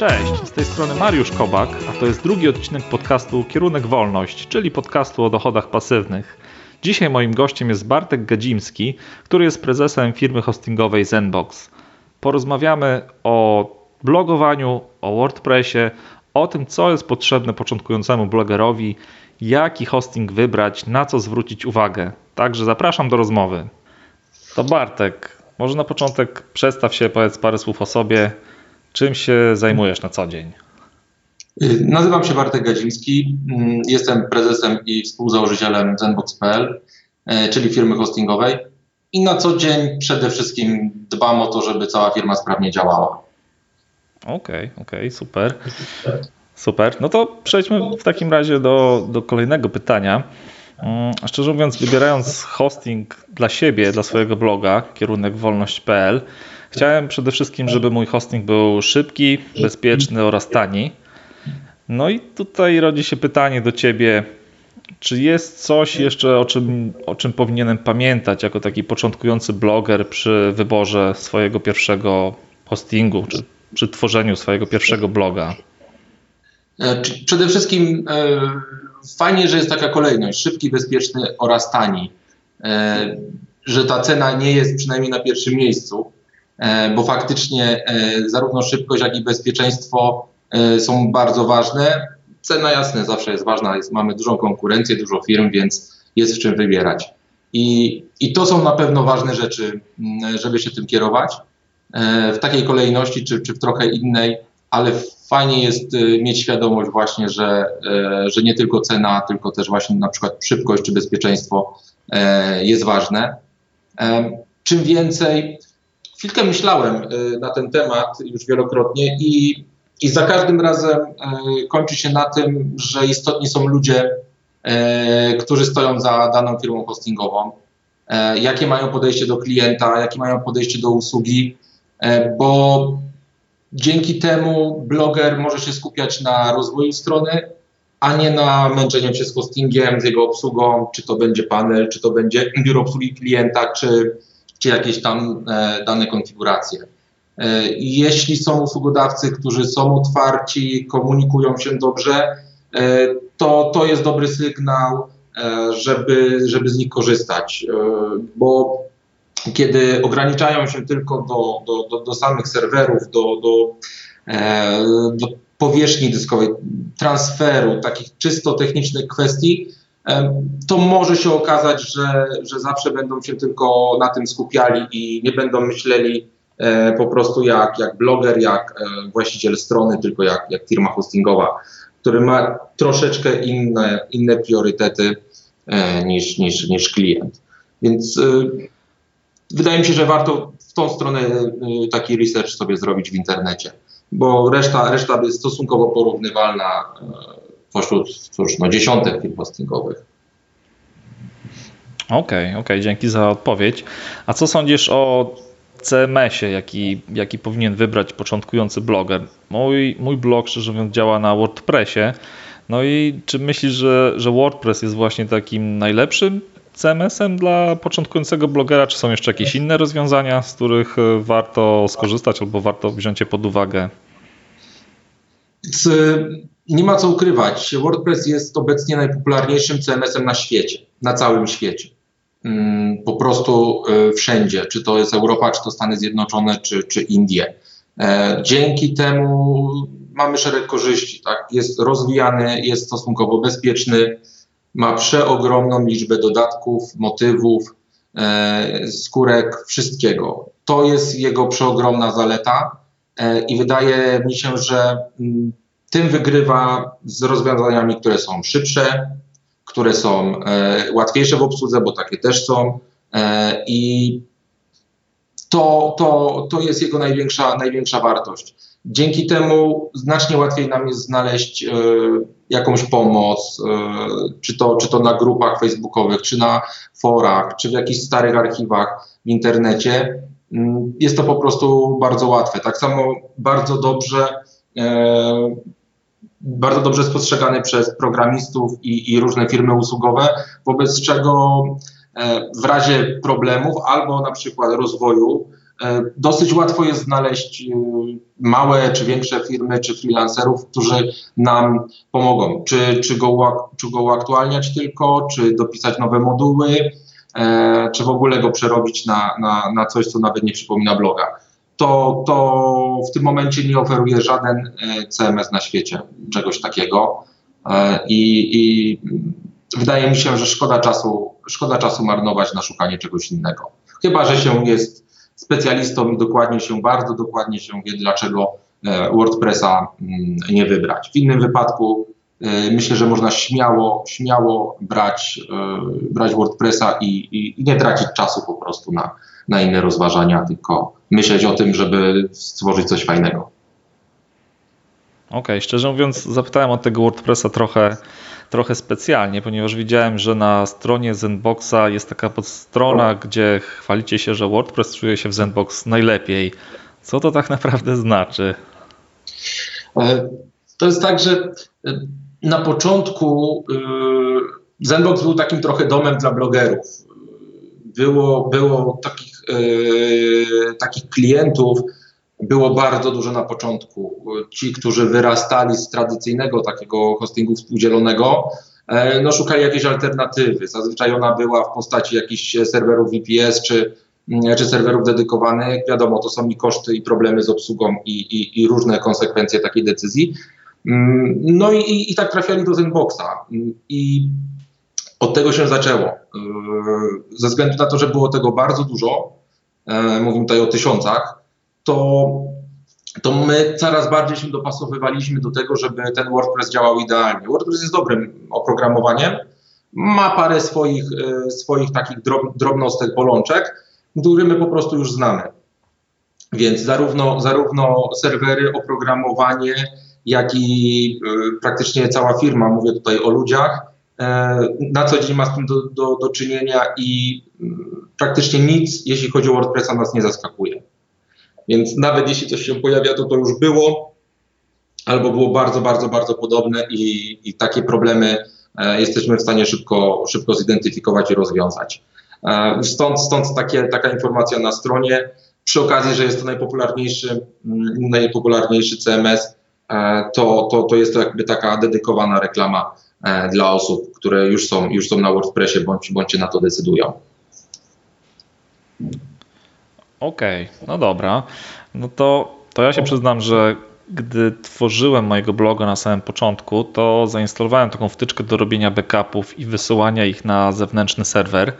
Cześć, z tej strony Mariusz Kobak, a to jest drugi odcinek podcastu Kierunek Wolność, czyli podcastu o dochodach pasywnych. Dzisiaj moim gościem jest Bartek Gadzimski, który jest prezesem firmy hostingowej Zenbox. Porozmawiamy o blogowaniu, o WordPressie, o tym, co jest potrzebne początkującemu blogerowi, jaki hosting wybrać, na co zwrócić uwagę. Także zapraszam do rozmowy. To Bartek, może na początek przedstaw się, powiedz parę słów o sobie, czym się zajmujesz na co dzień. Nazywam się Bartek Gadziński, jestem prezesem i współzałożycielem Zenbox.pl, e, czyli firmy hostingowej i na co dzień przede wszystkim dbam o to, żeby cała firma sprawnie działała. Okej, okay, okej, okay, super. Super. No to przejdźmy w takim razie do, do kolejnego pytania. Mm, szczerze mówiąc, wybierając hosting dla siebie, dla swojego bloga, kierunek wolność.pl, chciałem przede wszystkim, żeby mój hosting był szybki, bezpieczny oraz tani. No i tutaj rodzi się pytanie do ciebie, czy jest coś jeszcze, o czym, o czym powinienem pamiętać jako taki początkujący bloger przy wyborze swojego pierwszego hostingu, czy przy tworzeniu swojego pierwszego bloga? E, przede wszystkim e, fajnie, że jest taka kolejność: szybki, bezpieczny oraz tani. E, że ta cena nie jest przynajmniej na pierwszym miejscu, bo faktycznie zarówno szybkość, jak i bezpieczeństwo są bardzo ważne. Cena jasne zawsze jest ważna, jest, mamy dużą konkurencję, dużo firm, więc jest w czym wybierać. I, I to są na pewno ważne rzeczy, żeby się tym kierować. W takiej kolejności, czy, czy w trochę innej, ale fajnie jest mieć świadomość właśnie, że, że nie tylko cena, tylko też właśnie na przykład szybkość czy bezpieczeństwo jest ważne. Czym więcej, chwilkę myślałem na ten temat już wielokrotnie i, i za każdym razem kończy się na tym, że istotni są ludzie, którzy stoją za daną firmą hostingową, jakie mają podejście do klienta, jakie mają podejście do usługi, bo Dzięki temu bloger może się skupiać na rozwoju strony, a nie na męczeniu się z hostingiem, z jego obsługą, czy to będzie panel, czy to będzie biuro obsługi klienta, czy, czy jakieś tam e, dane konfiguracje. E, jeśli są usługodawcy, którzy są otwarci, komunikują się dobrze, e, to to jest dobry sygnał, żeby, żeby z nich korzystać, bo kiedy ograniczają się tylko do, do, do, do samych serwerów, do, do, do powierzchni dyskowej, transferu, takich czysto technicznych kwestii, to może się okazać, że, że zawsze będą się tylko na tym skupiali i nie będą myśleli e, po prostu jak, jak bloger, jak właściciel strony, tylko jak, jak firma hostingowa, który ma troszeczkę inne, inne priorytety niż, niż, niż klient. Więc wydaje mi się, że warto w tą stronę taki research sobie zrobić w internecie, bo reszta, reszta jest stosunkowo porównywalna pośród cóż, no, dziesiątek firm hostingowych. Okej, okay, okay, dzięki za odpowiedź. A co sądzisz o CMS-ie, jaki, jaki powinien wybrać początkujący bloger? Mój, mój blog, szczerze mówiąc, działa na WordPressie. No i czy myślisz, że, że WordPress jest właśnie takim najlepszym CMS-em dla początkującego blogera? Czy są jeszcze jakieś inne rozwiązania, z których e, warto skorzystać albo warto wziąć je pod uwagę? Nie ma co ukrywać. WordPress jest obecnie najpopularniejszym CMS-em na świecie, na całym świecie. Mm, po prostu e, wszędzie, czy to jest Europa, czy to Stany Zjednoczone, czy, czy Indie. E, dzięki temu mamy szereg korzyści. Tak? Jest rozwijany, jest stosunkowo bezpieczny, ma przeogromną liczbę dodatków, motywów, e, skórek, wszystkiego. To jest jego przeogromna zaleta e, i wydaje mi się, że mm, tym wygrywa z rozwiązaniami, które są szybsze, które są e, łatwiejsze w obsłudze, bo takie też są. I to, to, to jest jego największa, największa wartość. Dzięki temu znacznie łatwiej nam jest znaleźć e, jakąś pomoc, e, czy, to, czy to na grupach facebookowych, czy na forach, czy w jakichś starych archiwach w internecie. Mm, jest to po prostu bardzo łatwe. Tak samo bardzo dobrze, e, bardzo dobrze spostrzegane przez programistów i, i różne firmy usługowe, wobec czego w razie problemów albo na przykład rozwoju Dosyć łatwo jest znaleźć małe czy większe firmy, czy freelancerów, którzy nam pomogą. Czy, czy, go, czy go uaktualniać tylko, czy dopisać nowe moduły, czy w ogóle go przerobić na, na, na coś, co nawet nie przypomina bloga to, to w tym momencie nie oferuje żaden e, CMS na świecie czegoś takiego. E, I, I, wydaje mi się, że szkoda czasu, szkoda czasu marnować na szukanie czegoś innego. Chyba, że się jest specjalistą i dokładnie się, bardzo dokładnie się wie, dlaczego e, WordPressa mm, nie wybrać. W innym wypadku myślę, że można śmiało, śmiało brać, brać WordPressa i, i, i nie tracić czasu po prostu na, na inne rozważania, tylko myśleć o tym, żeby stworzyć coś fajnego. Okej, okay, szczerze mówiąc, zapytałem o tego WordPressa trochę, trochę specjalnie, ponieważ widziałem, że na stronie Zenboxa jest taka podstrona, gdzie chwalicie się, że WordPress czuje się w Zenbox najlepiej. Co to tak naprawdę znaczy? E, to jest tak, że e, na początku e, Zenbox był takim trochę domem dla blogerów. Było, było takich takich klientów było bardzo dużo na początku. Ci, którzy wyrastali z tradycyjnego takiego hostingu współdzielonego, e, no, szukali jakiejś alternatywy. Zazwyczaj ona była w postaci jakichś serwerów VPS czy, mm, czy serwerów dedykowanych. Wiadomo, to są i koszty, i problemy z obsługą, i, i, i różne konsekwencje takiej decyzji. Mm, no i, i, tak trafiali do Zenboxa. I od tego się zaczęło. E, ze względu na to, że było tego bardzo dużo, mówimy tutaj o tysiącach, to, to my coraz bardziej się dopasowywaliśmy do tego, żeby ten WordPress działał idealnie. WordPress jest dobrym oprogramowaniem, ma parę swoich, e, swoich takich drob, drobnostek, bolączek, które my po prostu już znamy. Więc zarówno, zarówno serwery, oprogramowanie, jak i e, praktycznie cała firma, mówię tutaj o ludziach, E, na co dzień ma z tym do, do, do czynienia i mm, praktycznie nic, jeśli chodzi o WordPressa, nas nie zaskakuje. Więc nawet jeśli coś się pojawia, to to już było, albo było bardzo, bardzo, bardzo podobne i, i takie problemy e, jesteśmy w stanie szybko, szybko zidentyfikować i rozwiązać. E, stąd, stąd takie, taka informacja na stronie. Przy okazji, że jest to najpopularniejszy, mm, najpopularniejszy CMS, to, to, to jest to jakby taka dedykowana reklama E, dla osób, które już są, już są na WordPressie bądź, bądź się na to decydują. Okej, okay, no dobra. No to, to ja się przyznam, że gdy tworzyłem mojego bloga na samym początku, to zainstalowałem taką wtyczkę do robienia backupów i wysyłania ich na zewnętrzny serwer.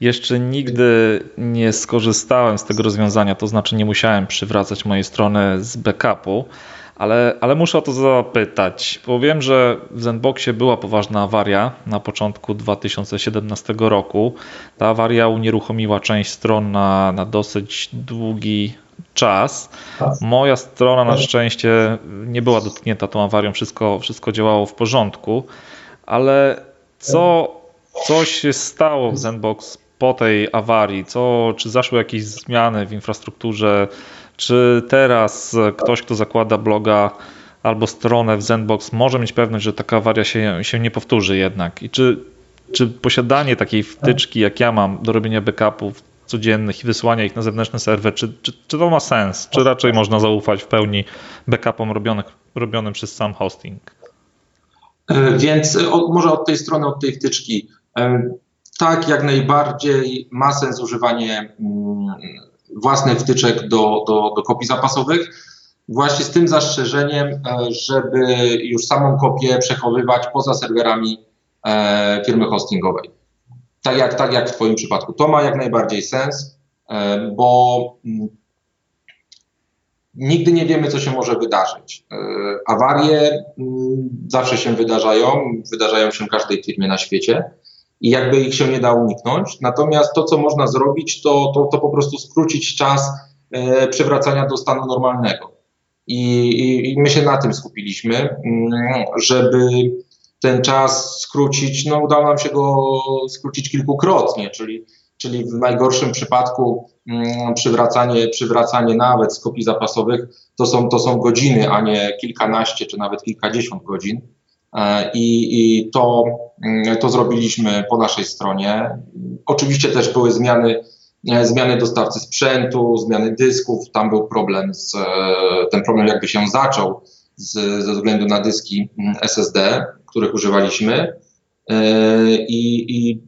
Jeszcze nigdy nie skorzystałem z tego rozwiązania, to znaczy nie musiałem przywracać mojej strony z backupu ale, ale muszę o to zapytać, bo wiem, że w Zenboxie była poważna awaria na początku 2017 roku. Ta awaria unieruchomiła część stron na, na dosyć długi czas. Moja strona na szczęście nie była dotknięta tą awarią, wszystko, wszystko działało w porządku, ale co, co się stało w Zenbox po tej awarii? Co, czy zaszły jakieś zmiany w infrastrukturze? Czy teraz ktoś, kto zakłada bloga albo stronę w Zenbox, może mieć pewność, że taka awaria się, się nie powtórzy jednak? I czy, czy posiadanie takiej wtyczki, jak ja mam, do robienia backupów codziennych i wysłania ich na zewnętrzny serwer, czy, czy, czy to ma sens? Czy raczej można zaufać w pełni backupom robionych, robionym przez sam hosting? E, więc e, może od tej strony, od tej wtyczki. E, tak, jak najbardziej ma sens używanie mm, własnych wtyczek do, do, do kopii zapasowych, właśnie z tym zastrzeżeniem, e, żeby już samą kopię przechowywać poza serwerami e, firmy hostingowej. Tak jak, tak jak w Twoim przypadku. To ma jak najbardziej sens, e, bo mm, nigdy nie wiemy, co się może wydarzyć. Awarie mm, zawsze się wydarzają, wydarzają się każdej firmie na świecie i jakby ich się nie da uniknąć. Natomiast to, co można zrobić, to, to, to po prostu skrócić czas e, przywracania do stanu normalnego. I, i, I, my się na tym skupiliśmy, mm, żeby ten czas skrócić. No, udało nam się go skrócić kilkukrotnie, czyli, czyli w najgorszym przypadku mm, przywracanie, przywracanie nawet z kopii zapasowych to są, to są godziny, a nie kilkanaście czy nawet kilkadziesiąt godzin. E, I, i to, mm, to zrobiliśmy po naszej stronie. Oczywiście też były zmiany zmiany dostawcy sprzętu, zmiany dysków. Tam był problem, z, ten problem jakby się zaczął z, ze względu na dyski mm, SSD, których używaliśmy. I, i,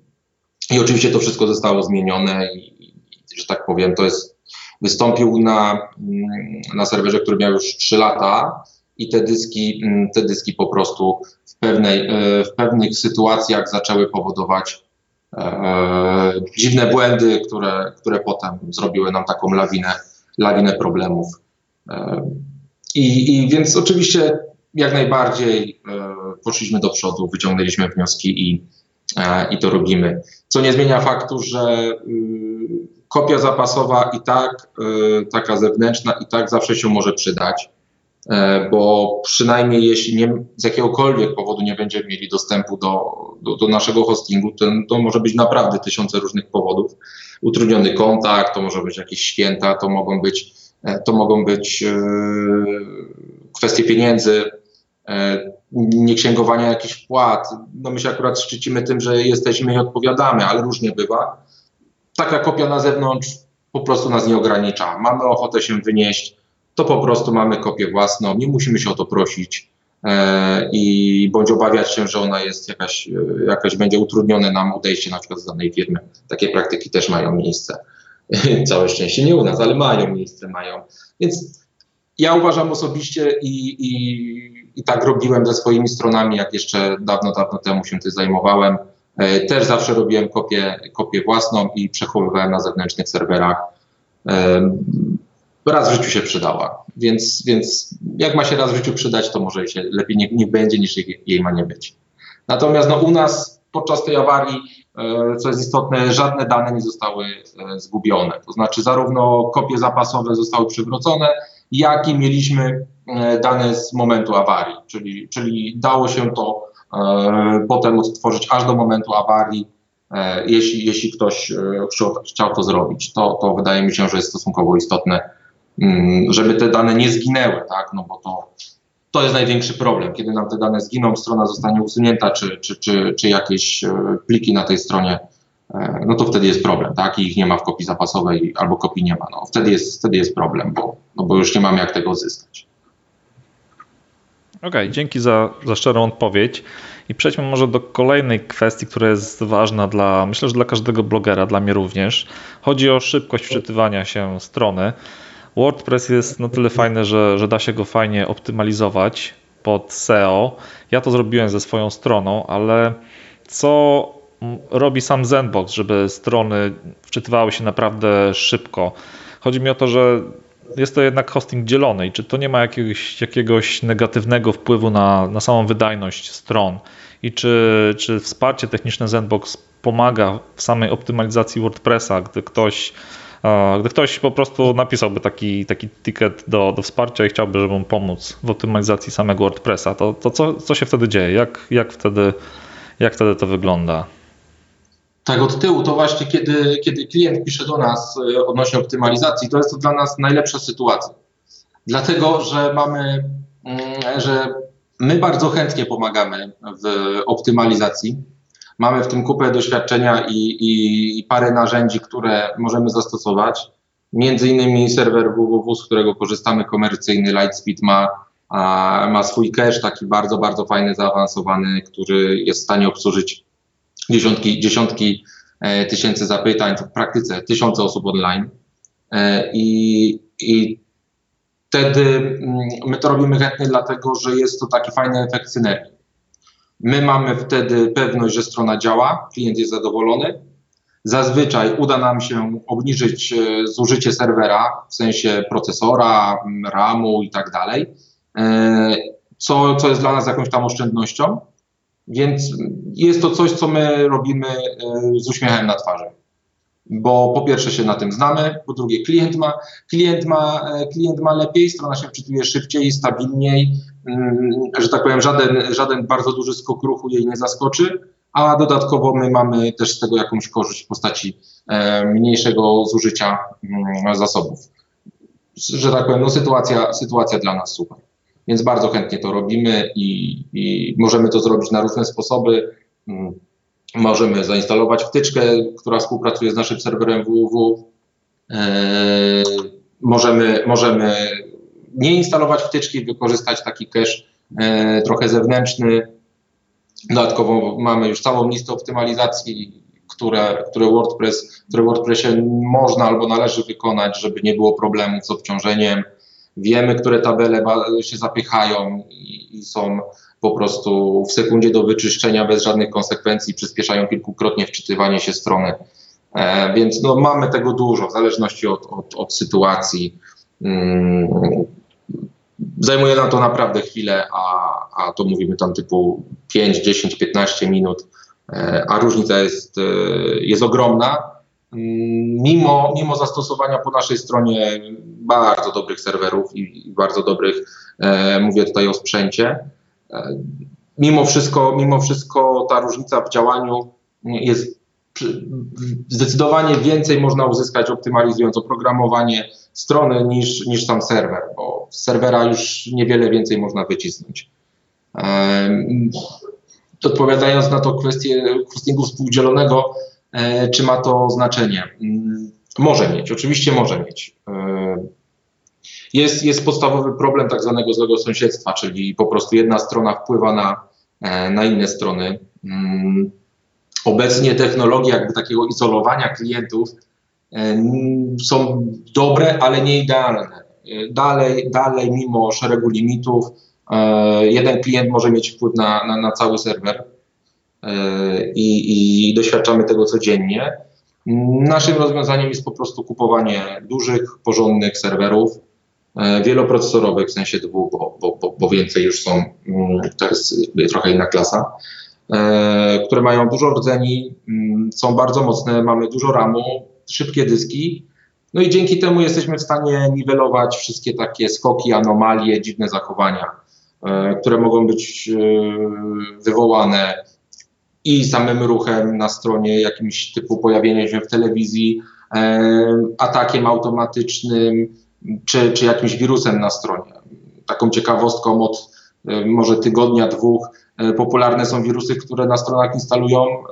i oczywiście to wszystko zostało zmienione i, że tak powiem, to jest, wystąpił na, mm, na serwerze, który miał już 3 lata i te dyski, te dyski po prostu pewnej, e, w pewnych sytuacjach zaczęły powodować e, dziwne błędy, które, które potem zrobiły nam taką lawinę, lawinę problemów. E, i, I więc oczywiście jak najbardziej e, poszliśmy do przodu, wyciągnęliśmy wnioski i, e, i to robimy. Co nie zmienia faktu, że y, kopia zapasowa i tak, y, taka zewnętrzna, i tak zawsze się może przydać, e, bo przynajmniej jeśli nie, z jakiegokolwiek powodu nie będziemy mieli dostępu do, do, do naszego hostingu, to, to może być naprawdę tysiące różnych powodów. Utrudniony kontakt, to może być jakieś święta, to mogą być, e, to mogą być e, kwestie pieniędzy, nieksięgowania jakichś płat. No my się akurat szczycimy tym, że jesteśmy i odpowiadamy, ale różnie bywa taka kopia na zewnątrz po prostu nas nie ogranicza. Mamy ochotę się wynieść, to po prostu mamy kopię własną, nie musimy się o to prosić e, i bądź obawiać się, że ona jest jakaś, e, jakaś będzie utrudnione nam odejście na przykład z danej firmy. Takie praktyki też mają miejsce. Całe szczęście nie u nas, ale mają miejsce, mają. Więc ja uważam osobiście i, i, i tak robiłem ze swoimi stronami, jak jeszcze dawno, dawno temu się tym zajmowałem E, też zawsze robiłem kopię, kopię własną i przechowywałem na zewnętrznych serwerach. E, raz w życiu się przydała, więc, więc jak ma się raz w życiu przydać, to może się lepiej nie, nie będzie niż jej, jej ma nie być. Natomiast no, u nas podczas tej awarii, e, co jest istotne, żadne dane nie zostały zgubione. To znaczy zarówno kopie zapasowe zostały przywrócone, jak i mieliśmy dane z momentu awarii, czyli, czyli dało się to E, potem odtworzyć aż do momentu awarii, e, jeśli, jeśli ktoś e, chciał, to zrobić. To, to wydaje mi się, że jest stosunkowo istotne, żeby te dane nie zginęły, tak? no bo to, to jest największy problem. Kiedy nam te dane zginą, strona zostanie usunięta, czy, czy, czy, czy jakieś pliki na tej stronie, no to wtedy jest problem, tak? I ich nie ma w kopii zapasowej albo kopii nie ma. No, wtedy, jest, wtedy jest problem, bo, no bo już nie mamy jak tego uzyskać. Okej, okay, dzięki za, za szczerą odpowiedź. I przejdźmy może do kolejnej kwestii, która jest ważna dla, myślę, że dla każdego blogera, dla mnie również. Chodzi o szybkość wczytywania się strony. WordPress jest na tyle fajny, że, że da się go fajnie optymalizować pod SEO. Ja to zrobiłem ze swoją stroną, ale co robi sam Zenbox, żeby strony wczytywały się naprawdę szybko? Chodzi mi o to, że jest to jednak hosting dzielony i czy to nie ma jakiegoś, jakiegoś negatywnego wpływu na, na samą wydajność stron i czy, czy wsparcie techniczne Zenbox pomaga w samej optymalizacji WordPressa, gdy ktoś gdy ktoś po prostu napisałby taki, taki ticket do, do wsparcia i chciałby, żeby mu pomóc w optymalizacji samego WordPressa, to, to co, co się wtedy dzieje? Jak, jak, wtedy, jak wtedy to wygląda? tak od tyłu, to właśnie kiedy, kiedy klient pisze do nas e, odnośnie optymalizacji, to jest to dla nas najlepsza sytuacja. Dlatego, że mamy, mm, że my bardzo chętnie pomagamy w optymalizacji. Mamy w tym kupę doświadczenia i, i, i parę narzędzi, które możemy zastosować. Między innymi serwer www, z którego korzystamy, komercyjny Lightspeed ma, a, ma swój cache, taki bardzo, bardzo fajny, zaawansowany, który jest w stanie obsłużyć dziesiątki, dziesiątki e, tysięcy zapytań, w praktyce tysiące osób online. E, I, i wtedy mm, my to robimy chętnie, dlatego że jest to taki fajny efekt synergii. My mamy wtedy pewność, że strona działa, klient jest zadowolony. Zazwyczaj uda nam się obniżyć e, zużycie serwera, w sensie procesora, RAMu i tak dalej, co, co jest dla nas jakąś tam oszczędnością. Więc jest to coś, co my robimy e, z uśmiechem na twarzy. Bo po pierwsze się na tym znamy, po drugie klient ma, klient ma, e, klient ma lepiej, strona się wczytuje szybciej, stabilniej, że tak powiem, żaden, żaden bardzo duży skok ruchu jej nie zaskoczy, a dodatkowo my mamy też z tego jakąś korzyść w postaci e, mniejszego zużycia mm, zasobów. Że tak powiem, no sytuacja, sytuacja dla nas super. Więc bardzo chętnie to robimy i, i możemy to zrobić na różne sposoby. Mm, Możemy zainstalować wtyczkę, która współpracuje z naszym serwerem www. Możemy, możemy nie instalować wtyczki, wykorzystać taki cache trochę zewnętrzny. Dodatkowo mamy już całą listę optymalizacji, które, które, WordPress, które WordPressie można albo należy wykonać, żeby nie było problemów z obciążeniem. Wiemy, które tabele się zapychają i, i są po prostu w sekundzie do wyczyszczenia bez żadnych konsekwencji, przyspieszają kilkukrotnie wczytywanie się strony. E, więc no, mamy tego dużo, w zależności od, od, od sytuacji. Mm, zajmuje nam to naprawdę chwilę, a, a to mówimy tam typu 5, 10, 15 minut, e, a różnica jest, e, jest ogromna. Mm, mimo, mimo zastosowania po naszej stronie bardzo dobrych serwerów i, bardzo dobrych, e, mówię tutaj o sprzęcie, mimo wszystko, mimo wszystko ta różnica w działaniu jest zdecydowanie więcej można uzyskać optymalizując oprogramowanie strony niż, niż sam serwer, bo z serwera już niewiele więcej można wycisnąć. Odpowiadając na to kwestię hostingu współdzielonego, e, czy ma to znaczenie? Mm, może mieć, oczywiście może mieć. Jest, jest podstawowy problem tak zwanego złego sąsiedztwa, czyli po prostu jedna strona wpływa na, e, na inne strony. Mm, obecnie technologie jakby takiego izolowania klientów e, są dobre, ale nie idealne. E, dalej, dalej mimo szeregu limitów, jeden klient może mieć wpływ na, na, na cały serwer i, i doświadczamy tego codziennie. Naszym rozwiązaniem jest po prostu kupowanie dużych, porządnych serwerów, E, wieloprocesorowych, w sensie dwóch, bo, bo, bo, więcej już są, mm, to jest trochę inna klasa, e, które mają dużo rdzeni, mm, są bardzo mocne, mamy dużo RAMu, szybkie dyski, no i dzięki temu jesteśmy w stanie niwelować wszystkie takie skoki, anomalie, dziwne zachowania, e, które mogą być wywołane i samym ruchem na stronie, jakimś typu pojawienia się w telewizji, atakiem automatycznym, czy, czy jakimś wirusem na stronie. Taką ciekawostką od e, może tygodnia, dwóch e, popularne są wirusy, które na stronach instalują e,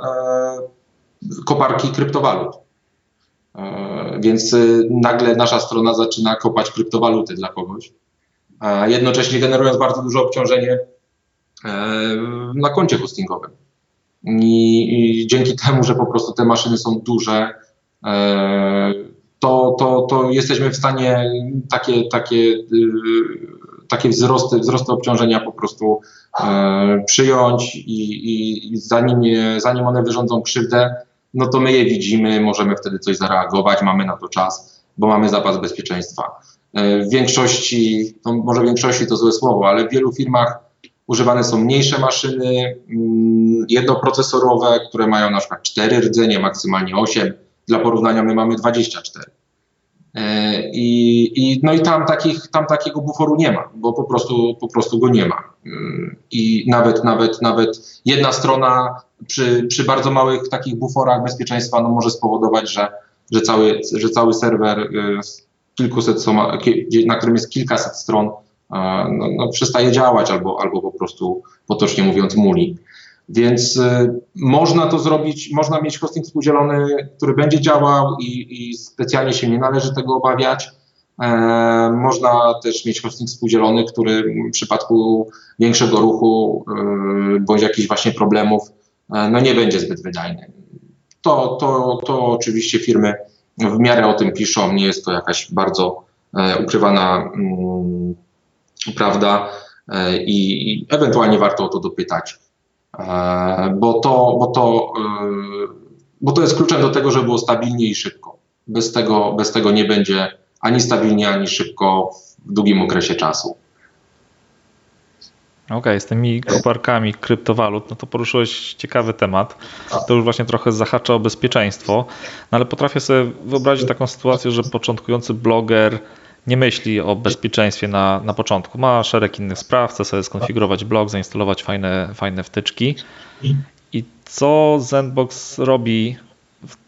koparki kryptowalut. Więc nagle nasza strona zaczyna kopać kryptowaluty dla kogoś, jednocześnie generując bardzo duże obciążenie na koncie hostingowym. I, dzięki temu, że po prostu te maszyny są duże, to, to, to jesteśmy w stanie takie, takie, y, takie wzrosty, wzrosty obciążenia po prostu e, przyjąć i, i, i zanim, je, zanim one wyrządzą krzywdę, no to my je widzimy, możemy wtedy coś zareagować, mamy na to czas, bo mamy zapas bezpieczeństwa. E, w większości, no może w większości to złe słowo, ale w wielu firmach używane są mniejsze maszyny, mm, jednoprocesorowe, które mają na przykład 4 rdzenie, maksymalnie 8 dla porównania my mamy 24. E, I, i, no i tam, takich, tam takiego buforu nie ma, bo po prostu, po prostu go nie ma. Mm, I nawet, nawet, nawet jedna strona przy, przy bardzo małych takich buforach bezpieczeństwa no może spowodować, że, że, cały, że cały serwer y, kilkuset, na którym jest kilkaset stron, e, no, no przestaje działać albo, albo po prostu potocznie mówiąc muli. Więc y, można to zrobić, można mieć hosting współdzielony, który będzie działał i, i specjalnie się nie należy tego obawiać. E, można też mieć hosting współdzielony, który w przypadku większego ruchu y, bądź jakichś właśnie problemów no nie będzie zbyt wydajny. To, to, to oczywiście firmy w miarę o tym piszą, nie jest to jakaś bardzo e, ukrywana mm, prawda e, i, i ewentualnie warto o to dopytać. E, bo to, bo, to, e, bo to jest kluczem do tego, żeby było stabilnie i szybko. Bez tego, bez tego nie będzie ani stabilnie, ani szybko w długim okresie czasu. Okej, okay, z tymi koparkami kryptowalut, no to poruszyłeś ciekawy temat. To już właśnie trochę zahacza o bezpieczeństwo, no ale potrafię sobie wyobrazić taką sytuację, że początkujący bloger nie myśli o bezpieczeństwie na, na początku. Ma szereg innych spraw, chce sobie skonfigurować blog, zainstalować fajne, fajne wtyczki. I co Zenbox robi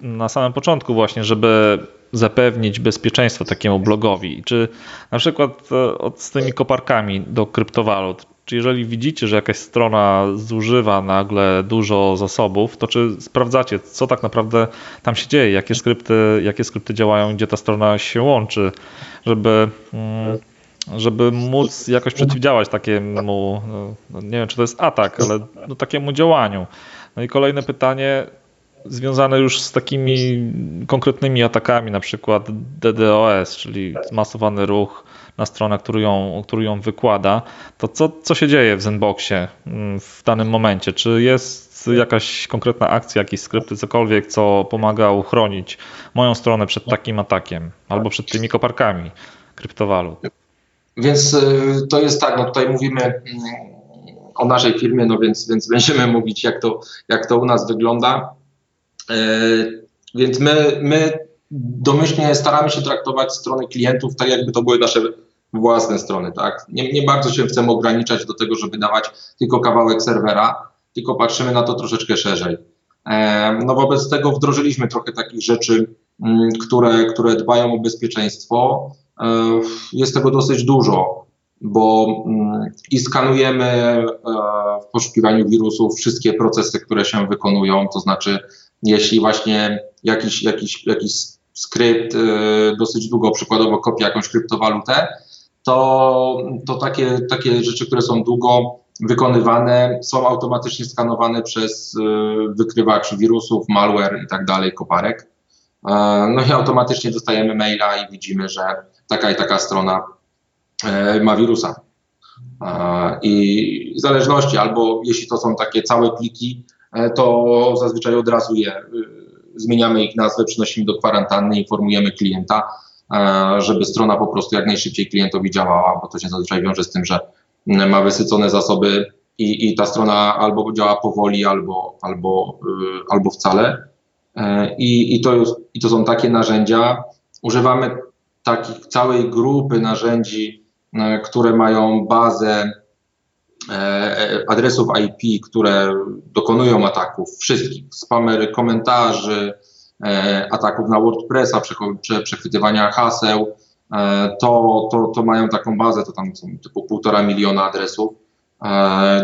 na samym początku właśnie, żeby zapewnić bezpieczeństwo takiemu blogowi? Czy na przykład e, z tymi koparkami do kryptowalut, czy jeżeli widzicie, że jakaś strona zużywa nagle dużo zasobów, to czy sprawdzacie, co tak naprawdę tam się dzieje, jakie skrypty, jakie skrypty działają, gdzie ta strona się łączy, żeby, mm, żeby móc jakoś przeciwdziałać takiemu, no, nie wiem czy to jest atak, ale no, takiemu działaniu. No i kolejne pytanie, związane już z takimi konkretnymi atakami, na przykład DDoS, czyli masowany ruch na stronę, którą ją, którą ją wykłada, to co, co się dzieje w Zenboxie mm, w danym momencie? Czy jest jakaś konkretna akcja, jakieś skrypty, cokolwiek, co pomaga uchronić moją stronę przed takim atakiem albo przed tymi koparkami kryptowalut? Więc y, to jest tak, no tutaj mówimy mm, o naszej firmie, no więc, więc będziemy mówić, jak to, jak to u nas wygląda. E, więc my, my domyślnie staramy się traktować strony klientów tak, jakby to były nasze własne strony. Tak? Nie, nie bardzo się chcemy ograniczać do tego, żeby dawać tylko kawałek serwera, tylko patrzymy na to troszeczkę szerzej. E, no wobec tego wdrożyliśmy trochę takich rzeczy, mm, które, które dbają o bezpieczeństwo. E, jest tego dosyć dużo, bo mm, i skanujemy w poszukiwaniu wirusów wszystkie procesy, które się wykonują, to znaczy jeśli właśnie jakiś, jakiś, jakiś skrypt dosyć długo, przykładowo kopia jakąś kryptowalutę, to, to takie, takie rzeczy, które są długo wykonywane, są automatycznie skanowane przez y, wykrywacz wirusów, malware i tak dalej, koparek. E, no i automatycznie dostajemy maila i widzimy, że taka i taka strona e, ma wirusa. E, I w zależności, albo jeśli to są takie całe pliki, to zazwyczaj od razu je zmieniamy ich nazwę, przynosimy do kwarantanny, informujemy klienta, e, żeby strona po prostu jak najszybciej klientowi działała, bo to się zazwyczaj wiąże z tym, że ma wysycone zasoby i, i ta strona albo działa powoli, albo, albo, y, albo wcale. E, I, i, to jest, I to są takie narzędzia. Używamy takich całej grupy narzędzi, e, które mają bazę E, adresów IP, które dokonują ataków, wszystkich, spamery komentarzy, e, ataków na WordPressa, przechwytywania haseł, e, to, to, to mają taką bazę, to tam są typu półtora miliona adresów.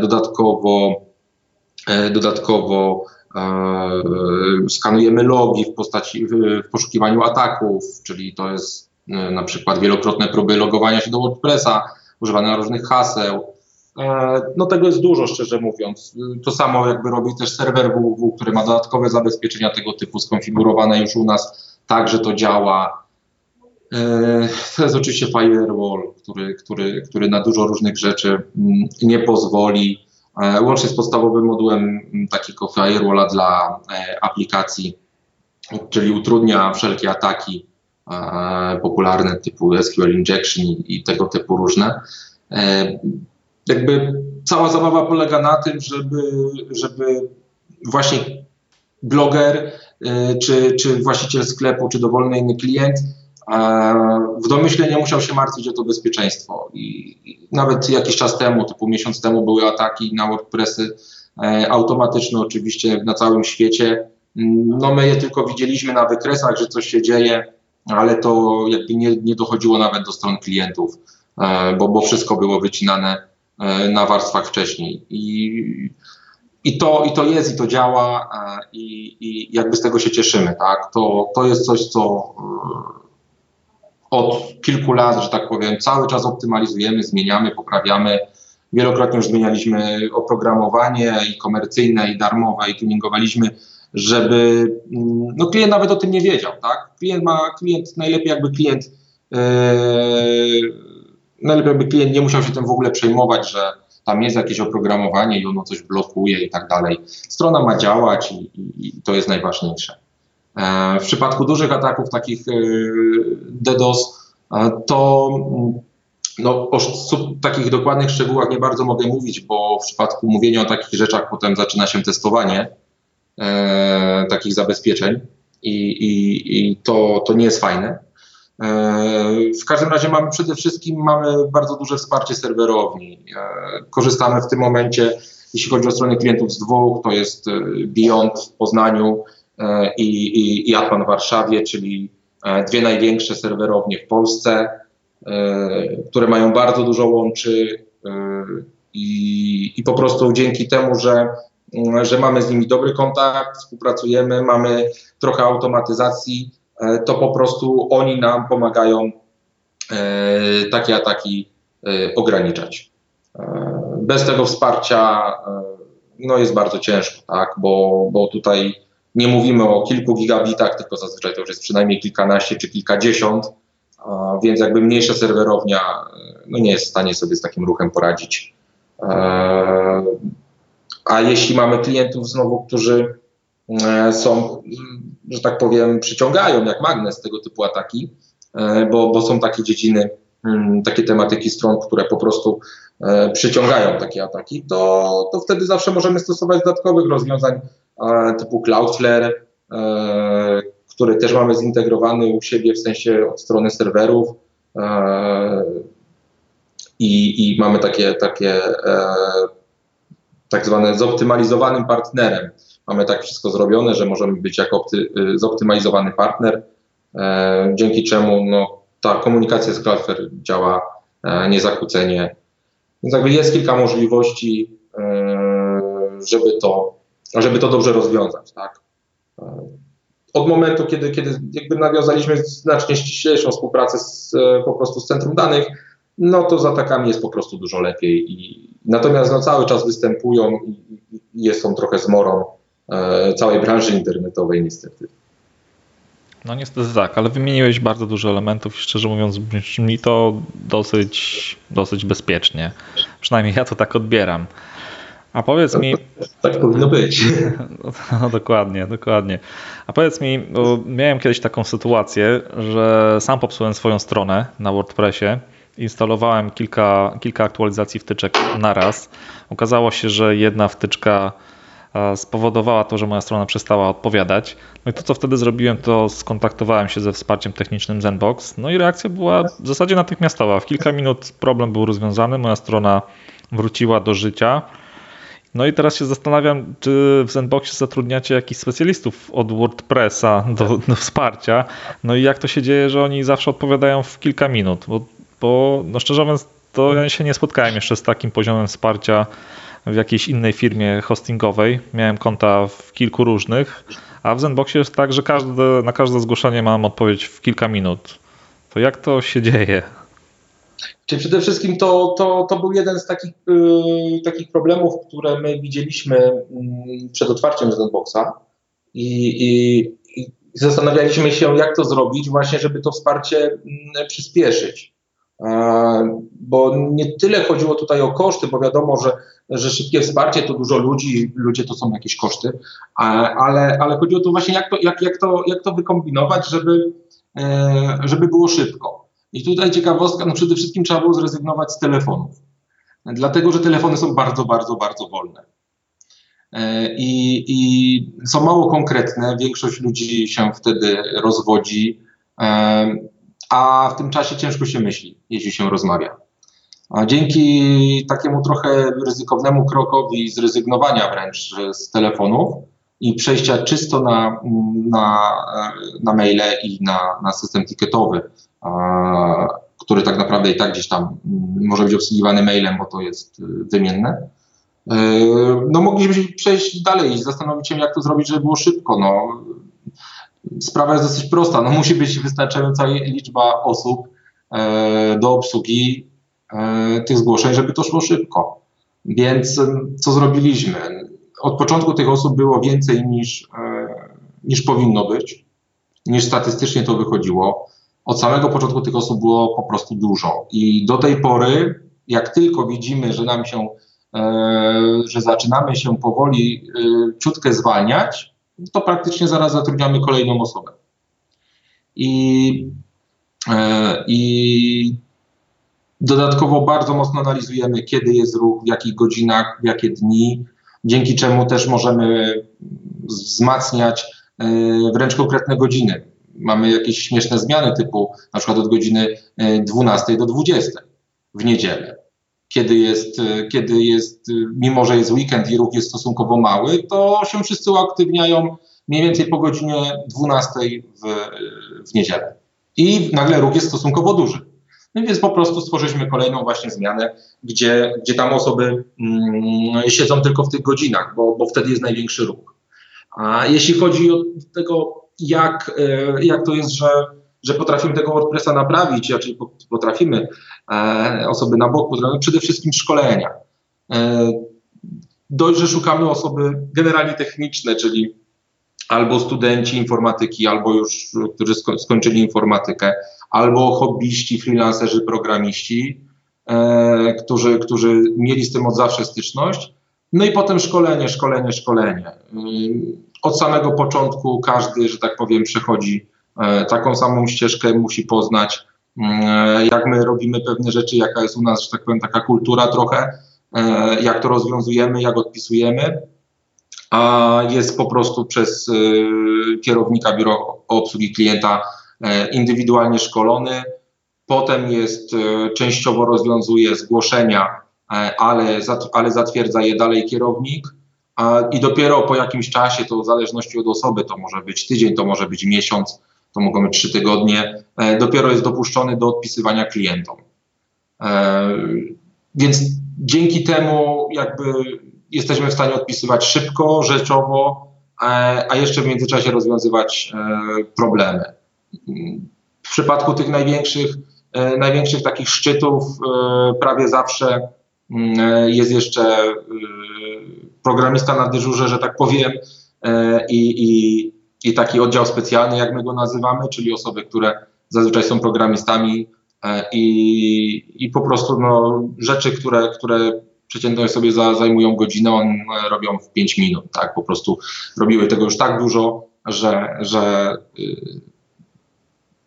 Dodatkowo, dodatkowo skanujemy logi w postaci, w poszukiwaniu ataków, czyli to jest na przykład wielokrotne próby logowania się do WordPressa, używania różnych haseł, E, no tego jest dużo, szczerze mówiąc. To samo jakby robi też serwer www, który ma dodatkowe zabezpieczenia tego typu skonfigurowane już u nas, tak, że to działa. E, to jest oczywiście firewall, który, który, który na dużo różnych rzeczy mm, nie pozwoli. E, łącznie z podstawowym modułem mm, takiego firewalla dla aplikacji, czyli utrudnia wszelkie ataki popularne typu SQL injection i tego typu różne jakby cała zabawa polega na tym, żeby, żeby właśnie bloger, y, czy, czy właściciel sklepu, czy dowolny inny klient w domyśle nie musiał się martwić o to bezpieczeństwo. I nawet jakiś czas temu, typu miesiąc temu, były ataki na WordPressy e, automatyczne, oczywiście na całym świecie. No my je tylko widzieliśmy na wykresach, że coś się dzieje, ale to jakby nie, nie dochodziło nawet do stron klientów, e, bo, bo wszystko było wycinane na warstwach wcześniej. I, i, to, I to jest, i to działa, e, i, i jakby z tego się cieszymy. Tak? To, to jest coś, co e, od kilku lat, że tak powiem, cały czas optymalizujemy, zmieniamy, poprawiamy. Wielokrotnie już zmienialiśmy oprogramowanie i komercyjne, i darmowe, i tuningowaliśmy, żeby mm, no klient nawet o tym nie wiedział, tak? Klient ma, klient, najlepiej jakby klient yy, najlepiej by klient nie musiał się tym w ogóle przejmować, że tam jest jakieś oprogramowanie i ono coś blokuje i tak dalej. Strona ma działać i, i, i to jest najważniejsze. E, w przypadku dużych ataków takich e, DDoS, e, to no, o takich dokładnych szczegółach nie bardzo mogę mówić, bo w przypadku mówienia o takich rzeczach potem zaczyna się testowanie e, takich zabezpieczeń i, i, i to, to nie jest fajne. E, w każdym razie mamy przede wszystkim mamy bardzo duże wsparcie serwerowni. E, korzystamy w tym momencie, jeśli chodzi o stronę klientów z dwóch, to jest e, Beyond w Poznaniu i, i, i Atman w Warszawie, czyli dwie największe serwerownie w Polsce, które mają bardzo dużo łączy i, i po prostu dzięki temu, że, że mamy z nimi dobry kontakt, współpracujemy, mamy trochę automatyzacji, to po prostu oni nam pomagają e, takie ataki e, ograniczać. Bez tego wsparcia no jest bardzo ciężko, tak? bo, bo tutaj nie mówimy o kilku gigabitach, tylko zazwyczaj to już jest przynajmniej kilkanaście czy kilkadziesiąt, więc jakby mniejsza serwerownia no nie jest w stanie sobie z takim ruchem poradzić. A jeśli mamy klientów znowu, którzy e, są, że tak powiem, przyciągają jak magnes tego typu ataki, e, bo, bo są takie dziedziny, mm, takie tematyki stron, które po prostu e, przyciągają takie ataki, to, to wtedy zawsze możemy stosować dodatkowych rozwiązań typu Cloudflare, który też mamy zintegrowany u siebie w sensie od strony serwerów. I, i mamy takie, takie tak zwane zoptymalizowanym partnerem. Mamy tak wszystko zrobione, że możemy być jako opty, y, zoptymalizowany partner, e, dzięki czemu no, ta komunikacja z Cloudflare działa e, niezakłócenie. Więc jakby jest kilka możliwości, e, żeby to, żeby to dobrze rozwiązać. Tak? Od momentu, kiedy, kiedy jakby nawiązaliśmy znacznie ściślejszą współpracę z, po prostu z centrum danych, no to z atakami jest po prostu dużo lepiej. I, natomiast no, cały czas występują i, i są trochę zmorą całej branży internetowej niestety. No niestety tak, ale wymieniłeś bardzo dużo elementów i szczerze mówiąc brzmi to dosyć, dosyć bezpiecznie. Przynajmniej ja to tak odbieram. A powiedz mi. Tak powinno być. No, dokładnie, dokładnie. A powiedz mi, miałem kiedyś taką sytuację, że sam popsułem swoją stronę na WordPressie instalowałem kilka, kilka aktualizacji wtyczek naraz. Okazało się, że jedna wtyczka e, spowodowała to, że moja strona przestała odpowiadać. No i to, co wtedy zrobiłem, to skontaktowałem się ze wsparciem technicznym Zenbox. No i reakcja była w zasadzie natychmiastowa. W kilka minut problem był rozwiązany, moja strona wróciła do życia. No i teraz się zastanawiam, czy w Zenboxie zatrudniacie jakichś specjalistów od WordPressa do, do, wsparcia. No i jak to się dzieje, że oni zawsze odpowiadają w kilka minut? Bo bo no szczerze mówiąc, to ja się nie spotkałem jeszcze z takim poziomem wsparcia w jakiejś innej firmie hostingowej. Miałem konta w kilku różnych, a w Zenboxie jest tak, że każde, na każde zgłoszenie mam odpowiedź w kilka minut. To jak to się dzieje? Czyli przede wszystkim to, to, to był jeden z takich, yy, takich problemów, które my widzieliśmy yy, przed otwarciem Zenboxa i, i, i, zastanawialiśmy się, jak to zrobić, właśnie, żeby to wsparcie yy, przyspieszyć. Bo nie tyle chodziło tutaj o koszty, bo wiadomo, że, że szybkie wsparcie to dużo ludzi, ludzie to są jakieś koszty, ale, ale chodziło tu właśnie, jak to, jak, jak, to, jak to wykombinować, żeby, e, żeby było szybko. I tutaj ciekawostka, no przede wszystkim trzeba było zrezygnować z telefonów, dlatego że telefony są bardzo, bardzo, bardzo wolne. E, I, I są mało konkretne, większość ludzi się wtedy rozwodzi e, a w tym czasie ciężko się myśli, jeśli się rozmawia. A dzięki takiemu trochę ryzykownemu krokowi zrezygnowania wręcz z telefonów i przejścia czysto na, na, na maile i na, na system ticketowy, który tak naprawdę i tak gdzieś tam może być obsługiwany mailem, bo to jest wymienne, no mogliśmy przejść dalej i zastanowić się, jak to zrobić, żeby było szybko. No, sprawa jest dosyć prosta. No, musi być wystarczająca liczba osób e, do obsługi e, tych zgłoszeń, żeby to szło szybko. Więc co zrobiliśmy? Od początku tych osób było więcej niż, e, niż powinno być, niż statystycznie to wychodziło. Od samego początku tych osób było po prostu dużo. I do tej pory, jak tylko widzimy, że nam się, że zaczynamy się powoli ciutkę zwalniać, to praktycznie zaraz zatrudniamy kolejną osobę. I, e, i dodatkowo bardzo mocno analizujemy, kiedy jest ruch, w jakich godzinach, w jakie dni, dzięki czemu też możemy wzmacniać e, wręcz konkretne godziny. Mamy jakieś śmieszne zmiany typu na przykład od godziny 12 e, do 20 w niedzielę kiedy jest, e, kiedy jest, e, mimo że jest weekend i ruch jest stosunkowo mały, to się wszyscy uaktywniają mniej więcej po godzinie 12 w, w niedzielę. I nagle ruch jest stosunkowo duży. No więc po prostu stworzyliśmy kolejną właśnie zmianę, gdzie, gdzie tam osoby mm, siedzą tylko w tych godzinach, bo, bo wtedy jest największy ruch. A jeśli chodzi o tego, jak, e, jak to jest, że, że potrafimy tego WordPressa naprawić, czyli potrafimy e, osoby na bok, potrafimy przede wszystkim szkolenia. E, dość, że szukamy osoby generalnie techniczne, czyli albo studenci informatyki, albo już, którzy sko skończyli informatykę, albo hobbyści, freelancerzy, programiści, e, którzy, którzy mieli z tym od zawsze styczność. No i potem szkolenie, szkolenie, szkolenie. Od samego początku każdy, że tak powiem, przechodzi e, taką samą ścieżkę, musi poznać, e, jak my robimy pewne rzeczy, jaka jest u nas, że tak powiem, taka kultura trochę, e, jak to rozwiązujemy, jak odpisujemy, a jest po prostu przez kierownika biura obsługi klienta indywidualnie szkolony. Potem jest częściowo rozwiązuje zgłoszenia, ale, ale zatwierdza je dalej kierownik i dopiero po jakimś czasie, to w zależności od osoby, to może być tydzień, to może być miesiąc, to mogą być trzy tygodnie, e, dopiero jest dopuszczony do odpisywania klientom. E, więc dzięki temu jakby jesteśmy w stanie odpisywać szybko, rzeczowo, e, a jeszcze w międzyczasie rozwiązywać problemy. W przypadku tych największych, największych takich szczytów prawie zawsze mm, jest jeszcze programista na dyżurze, że tak powiem, i, i, i taki oddział specjalny, jak my go nazywamy, czyli osoby, które zazwyczaj są programistami e, i, i po prostu no, rzeczy, które, które przeciętnie sobie za, zajmują godzinę, one robią w 5 minut, tak, po prostu robiły tego już tak dużo, że, że yy,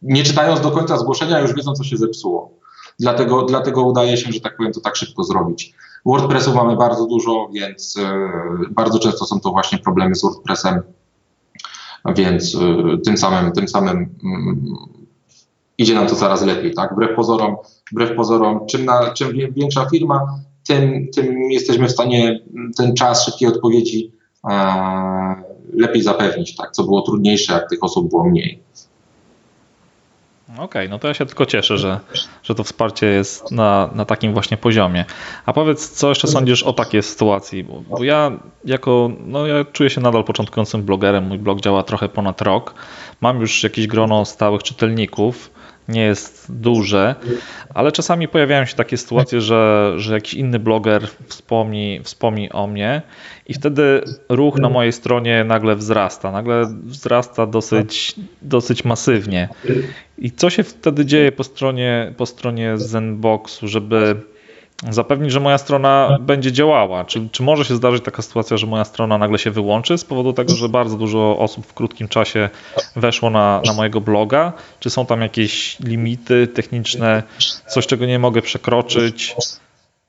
nie czytając do końca zgłoszenia już wiedzą, co się zepsuło. Dlatego, dlatego udaje się, że tak powiem, to tak szybko zrobić. WordPressu mamy bardzo dużo, więc e, bardzo często są to właśnie problemy z WordPressem, więc e, tym samym, tym samym mm, idzie nam to coraz lepiej, tak? Wbrew pozorom, wbrew pozorom czym, na, czym większa firma, tym, tym jesteśmy w stanie ten czas szybkiej odpowiedzi e, lepiej zapewnić, tak? Co było trudniejsze, jak tych osób było mniej. Okej, okay, no to ja się tylko cieszę, że, że to wsparcie jest na, na takim właśnie poziomie. A powiedz, co jeszcze sądzisz o takiej sytuacji? Bo, bo ja jako, no ja czuję się nadal początkującym blogerem, mój blog działa trochę ponad rok, mam już jakieś grono stałych czytelników, nie jest duże, ale czasami pojawiają się takie sytuacje, że, że jakiś inny bloger wspomni, wspomni o mnie i wtedy ruch na mojej stronie nagle wzrasta. Nagle wzrasta dosyć, dosyć masywnie. I co się wtedy dzieje po stronie, po stronie Zenboxu, żeby zapewnić, że moja strona będzie działała? Czy, czy może się zdarzyć taka sytuacja, że moja strona nagle się wyłączy z powodu tego, że bardzo dużo osób w krótkim czasie weszło na, na mojego bloga? Czy są tam jakieś limity techniczne, coś czego nie mogę przekroczyć?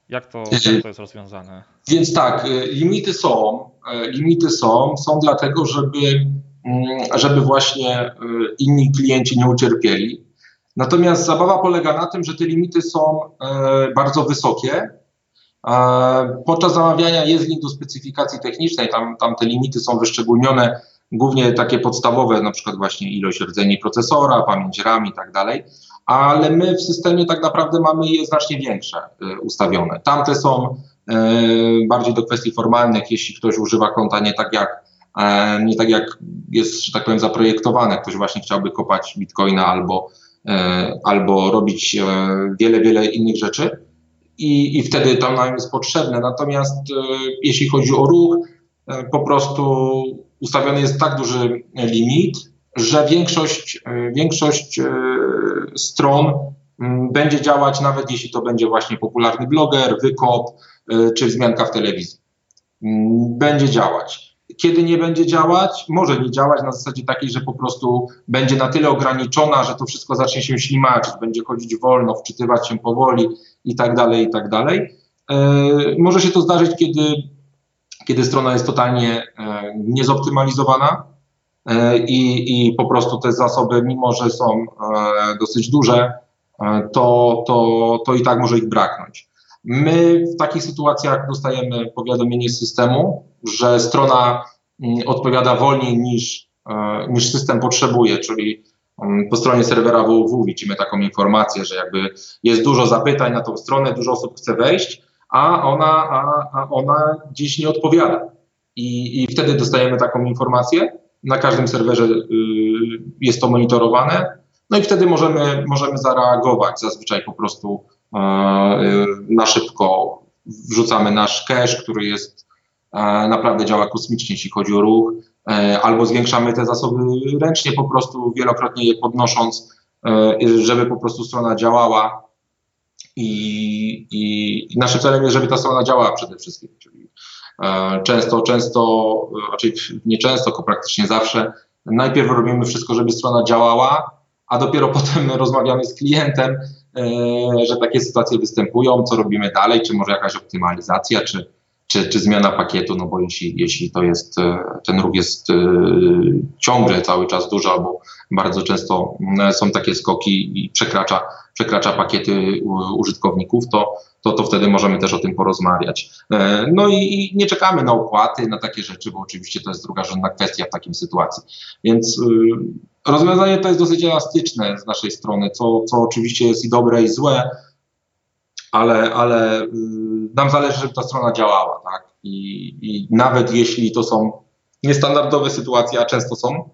Jak to, jak to jest rozwiązane? Więc tak, y, limity są. Y, limity są, są dlatego, żeby, mm, żeby właśnie y, inni klienci nie ucierpieli. Natomiast zabawa polega na tym, że te limity są e, bardzo wysokie. E, podczas zamawiania jest link do specyfikacji technicznej, tam, tam te limity są wyszczególnione, głównie takie podstawowe, na przykład właśnie ilość rdzeni procesora, pamięć RAM i tak dalej, ale my w systemie tak naprawdę mamy je znacznie większe e, ustawione. Tamte są bardziej do kwestii formalnych, jeśli ktoś używa konta nie tak jak nie tak jak jest, że tak powiem, zaprojektowane. Ktoś właśnie chciałby kopać bitcoina albo albo robić e, wiele, wiele innych rzeczy i, i wtedy to nam jest potrzebne. Natomiast e, jeśli chodzi o ruch, po prostu ustawiony jest tak duży limit, że większość, większość stron będzie działać, nawet jeśli to będzie właśnie popularny bloger, wykop czy wzmianka w telewizji. Będzie działać kiedy nie będzie działać, może nie działać na zasadzie takiej, że po prostu będzie na tyle ograniczona, że to wszystko zacznie się ślimaczyć, będzie chodzić wolno, wczytywać się powoli i tak dalej, i tak dalej. E, może się to zdarzyć, kiedy, kiedy strona jest totalnie e, niezoptymalizowana e, i, i po prostu te zasoby, mimo że są dosyć duże, to, to, to i tak może ich braknąć. My w takich sytuacjach dostajemy powiadomienie z systemu, że strona mm, odpowiada wolniej niż, e, niż system potrzebuje, czyli mm, po stronie serwera www widzimy taką informację, że jakby jest dużo zapytań na tą stronę, dużo osób chce wejść, a ona, a, a ona gdzieś nie odpowiada. I, I wtedy dostajemy taką informację. Na każdym serwerze y, jest to monitorowane. No i wtedy możemy, możemy zareagować. Zazwyczaj po prostu na szybko wrzucamy nasz cache, który jest y, naprawdę działa kosmicznie, jeśli chodzi o ruch, albo zwiększamy te zasoby ręcznie, po prostu wielokrotnie je podnosząc, żeby po prostu strona działała. I, i, naszym celem jest, żeby ta strona działała przede wszystkim. Czyli E, często, często, raczej nie często, tylko praktycznie zawsze, najpierw robimy wszystko, żeby strona działała, a dopiero potem rozmawiamy z klientem, e, że takie sytuacje występują, co robimy dalej, czy może jakaś optymalizacja, czy, czy, czy zmiana pakietu, no bo jeśli, jeśli to jest, e, ten ruch jest ciągle cały czas duży, albo bardzo często są takie skoki i przekracza, przekracza pakiety użytkowników, to, to, to wtedy możemy też o tym porozmawiać. E, no i, nie czekamy na opłaty, na takie rzeczy, bo oczywiście to jest drugorzędna kwestia w takim sytuacji. Więc y, rozwiązanie to jest dosyć elastyczne z naszej strony, co, co oczywiście jest i dobre, i złe, ale, ale y, nam zależy, żeby ta strona działała, tak? I, I nawet jeśli to są niestandardowe sytuacje, a często są,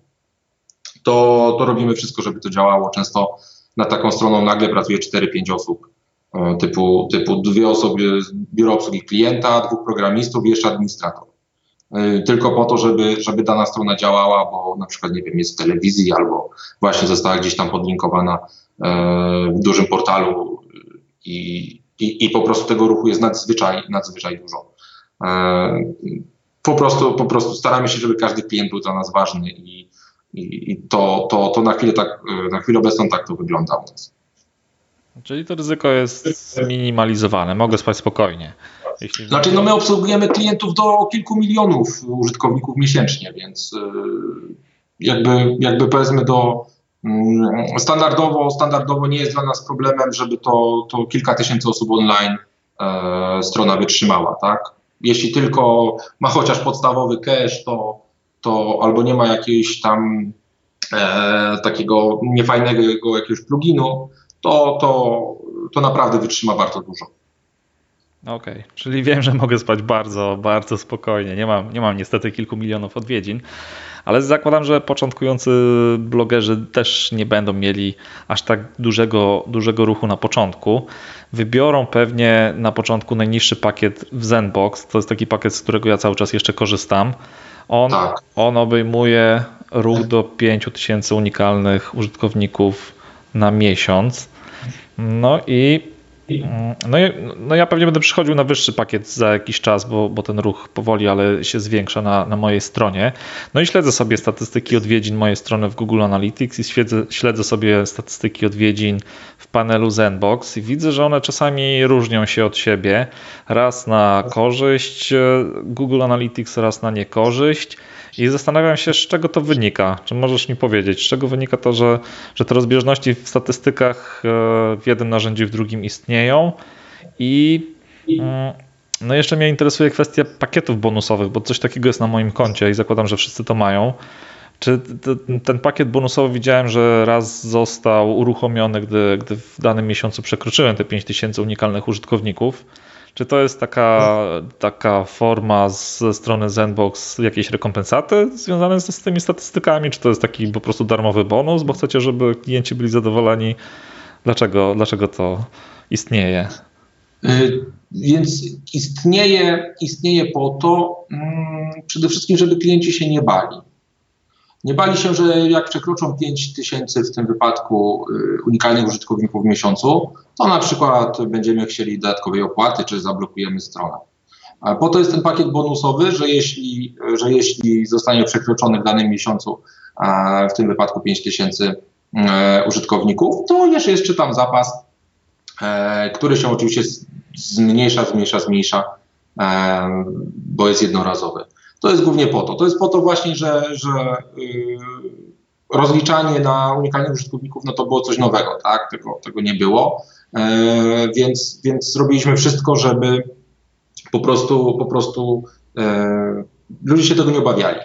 to, to robimy wszystko, żeby to działało. Często nad taką stroną nagle pracuje 4-5 osób typu, typu dwie osoby z biura obsługi klienta, dwóch programistów i jeszcze administrator. E, tylko po to, żeby, żeby dana strona działała, bo na przykład, nie wiem, jest w telewizji albo właśnie została gdzieś tam podlinkowana e, w dużym portalu i, i, i po prostu tego ruchu jest nadzwyczaj, nadzwyczaj dużo. Po prostu, po prostu staramy się, żeby każdy klient był dla nas ważny i, i, i to, to, to na chwilę tak, na chwilę obecną tak to wygląda u nas. Czyli to ryzyko jest zminimalizowane, mogę spać spokojnie. Jeśli... Znaczy, no my obsługujemy klientów do kilku milionów użytkowników miesięcznie, więc y, jakby, jakby powiedzmy do mm, standardowo, standardowo nie jest dla nas problemem, żeby to, to kilka tysięcy osób online e, strona wytrzymała, tak? Jeśli tylko ma chociaż podstawowy cache, to, to albo nie ma jakiegoś tam e, takiego niefajnego jakiegoś pluginu, to, to, to naprawdę wytrzyma bardzo dużo. Okej, okay. czyli wiem, że mogę spać bardzo, bardzo spokojnie. Nie mam, nie mam niestety kilku milionów odwiedzin, ale zakładam, że początkujący blogerzy też nie będą mieli aż tak dużego, dużego ruchu na początku. Wybiorą pewnie na początku najniższy pakiet w Zenbox. To jest taki pakiet, z którego ja cały czas jeszcze korzystam. On, tak. on obejmuje ruch do 5000 unikalnych użytkowników na miesiąc. No i no, no ja pewnie będę przychodził na wyższy pakiet za jakiś czas, bo, bo ten ruch powoli, ale się zwiększa na, na mojej stronie. No i śledzę sobie statystyki odwiedzin mojej strony w Google Analytics i śledzę, śledzę sobie statystyki odwiedzin w panelu Zenbox i widzę, że one czasami różnią się od siebie. Raz na korzyść e, Google Analytics, raz na niekorzyść. I zastanawiam się, z czego to wynika. Czy możesz mi powiedzieć, z czego wynika to, że, że te rozbieżności w statystykach e, w jednym narzędziu w drugim istnieją? I mm, no jeszcze mnie interesuje kwestia pakietów bonusowych, bo coś takiego jest na moim koncie i zakładam, że wszyscy to mają. Czy ten pakiet bonusowy widziałem, że raz został uruchomiony, gdy, gdy w danym miesiącu przekroczyłem te 5000 unikalnych użytkowników? Czy to jest taka, taka forma ze strony Zenbox jakiejś rekompensaty związane z, tymi statystykami? Czy to jest taki po prostu darmowy bonus, bo chcecie, żeby klienci byli zadowoleni? Dlaczego, dlaczego to istnieje? Y, więc istnieje, istnieje po to mm, przede wszystkim, żeby klienci się nie bali. Nie bali się, że jak przekroczą 5 tysięcy w tym wypadku y, unikalnych użytkowników w miesiącu, to na przykład będziemy chcieli dodatkowej opłaty, czy zablokujemy stronę. Po to jest ten pakiet bonusowy, że jeśli, że jeśli zostanie przekroczony w danym miesiącu, w tym wypadku 5 tysięcy e, użytkowników, to jeszcze jest czytam zapas, e, który się oczywiście zmniejsza, zmniejsza, zmniejsza, e, bo jest jednorazowy. To jest głównie po to. To jest po to właśnie, że, że yy, rozliczanie na unikalnych użytkowników no to było coś nowego, tak? Tego, tego nie było. Yy, więc, więc zrobiliśmy wszystko, żeby po prostu, po prostu yy, ludzie się tego nie obawiali.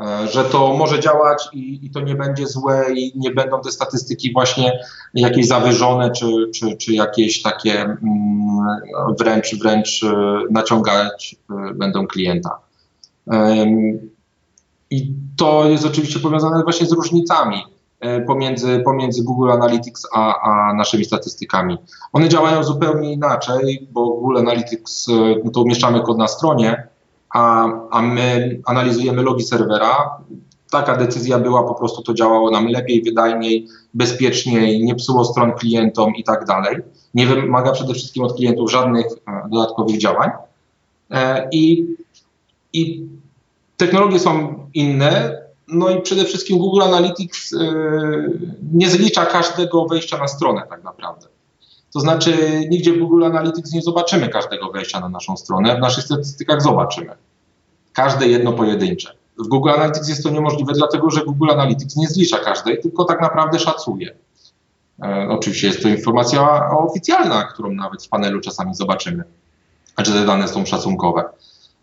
E, że to może działać i, i, to nie będzie złe i nie będą te statystyki właśnie jakieś zawyżone czy, czy, czy jakieś takie mm, wręcz, wręcz e, naciągać e, będą klienta. I to jest oczywiście powiązane właśnie z różnicami pomiędzy, pomiędzy Google Analytics a, a naszymi statystykami. One działają zupełnie inaczej, bo Google Analytics no to umieszczamy kod na stronie, a, a my analizujemy logi serwera. Taka decyzja była, po prostu to działało nam lepiej, wydajniej, bezpieczniej, nie psuło stron klientom i tak dalej. Nie wymaga przede wszystkim od klientów żadnych e, dodatkowych działań. E, I, I technologie są inne, no i przede wszystkim Google Analytics e, nie zlicza każdego wejścia na stronę tak naprawdę. To znaczy, nigdzie w Google Analytics nie zobaczymy każdego wejścia na naszą stronę, w naszych statystykach zobaczymy. Każde jedno pojedyncze. W Google Analytics jest to niemożliwe, dlatego że Google Analytics nie zlicza każdej, tylko tak naprawdę szacuje. E, oczywiście jest to informacja oficjalna, którą nawet w panelu czasami zobaczymy, że te dane są szacunkowe.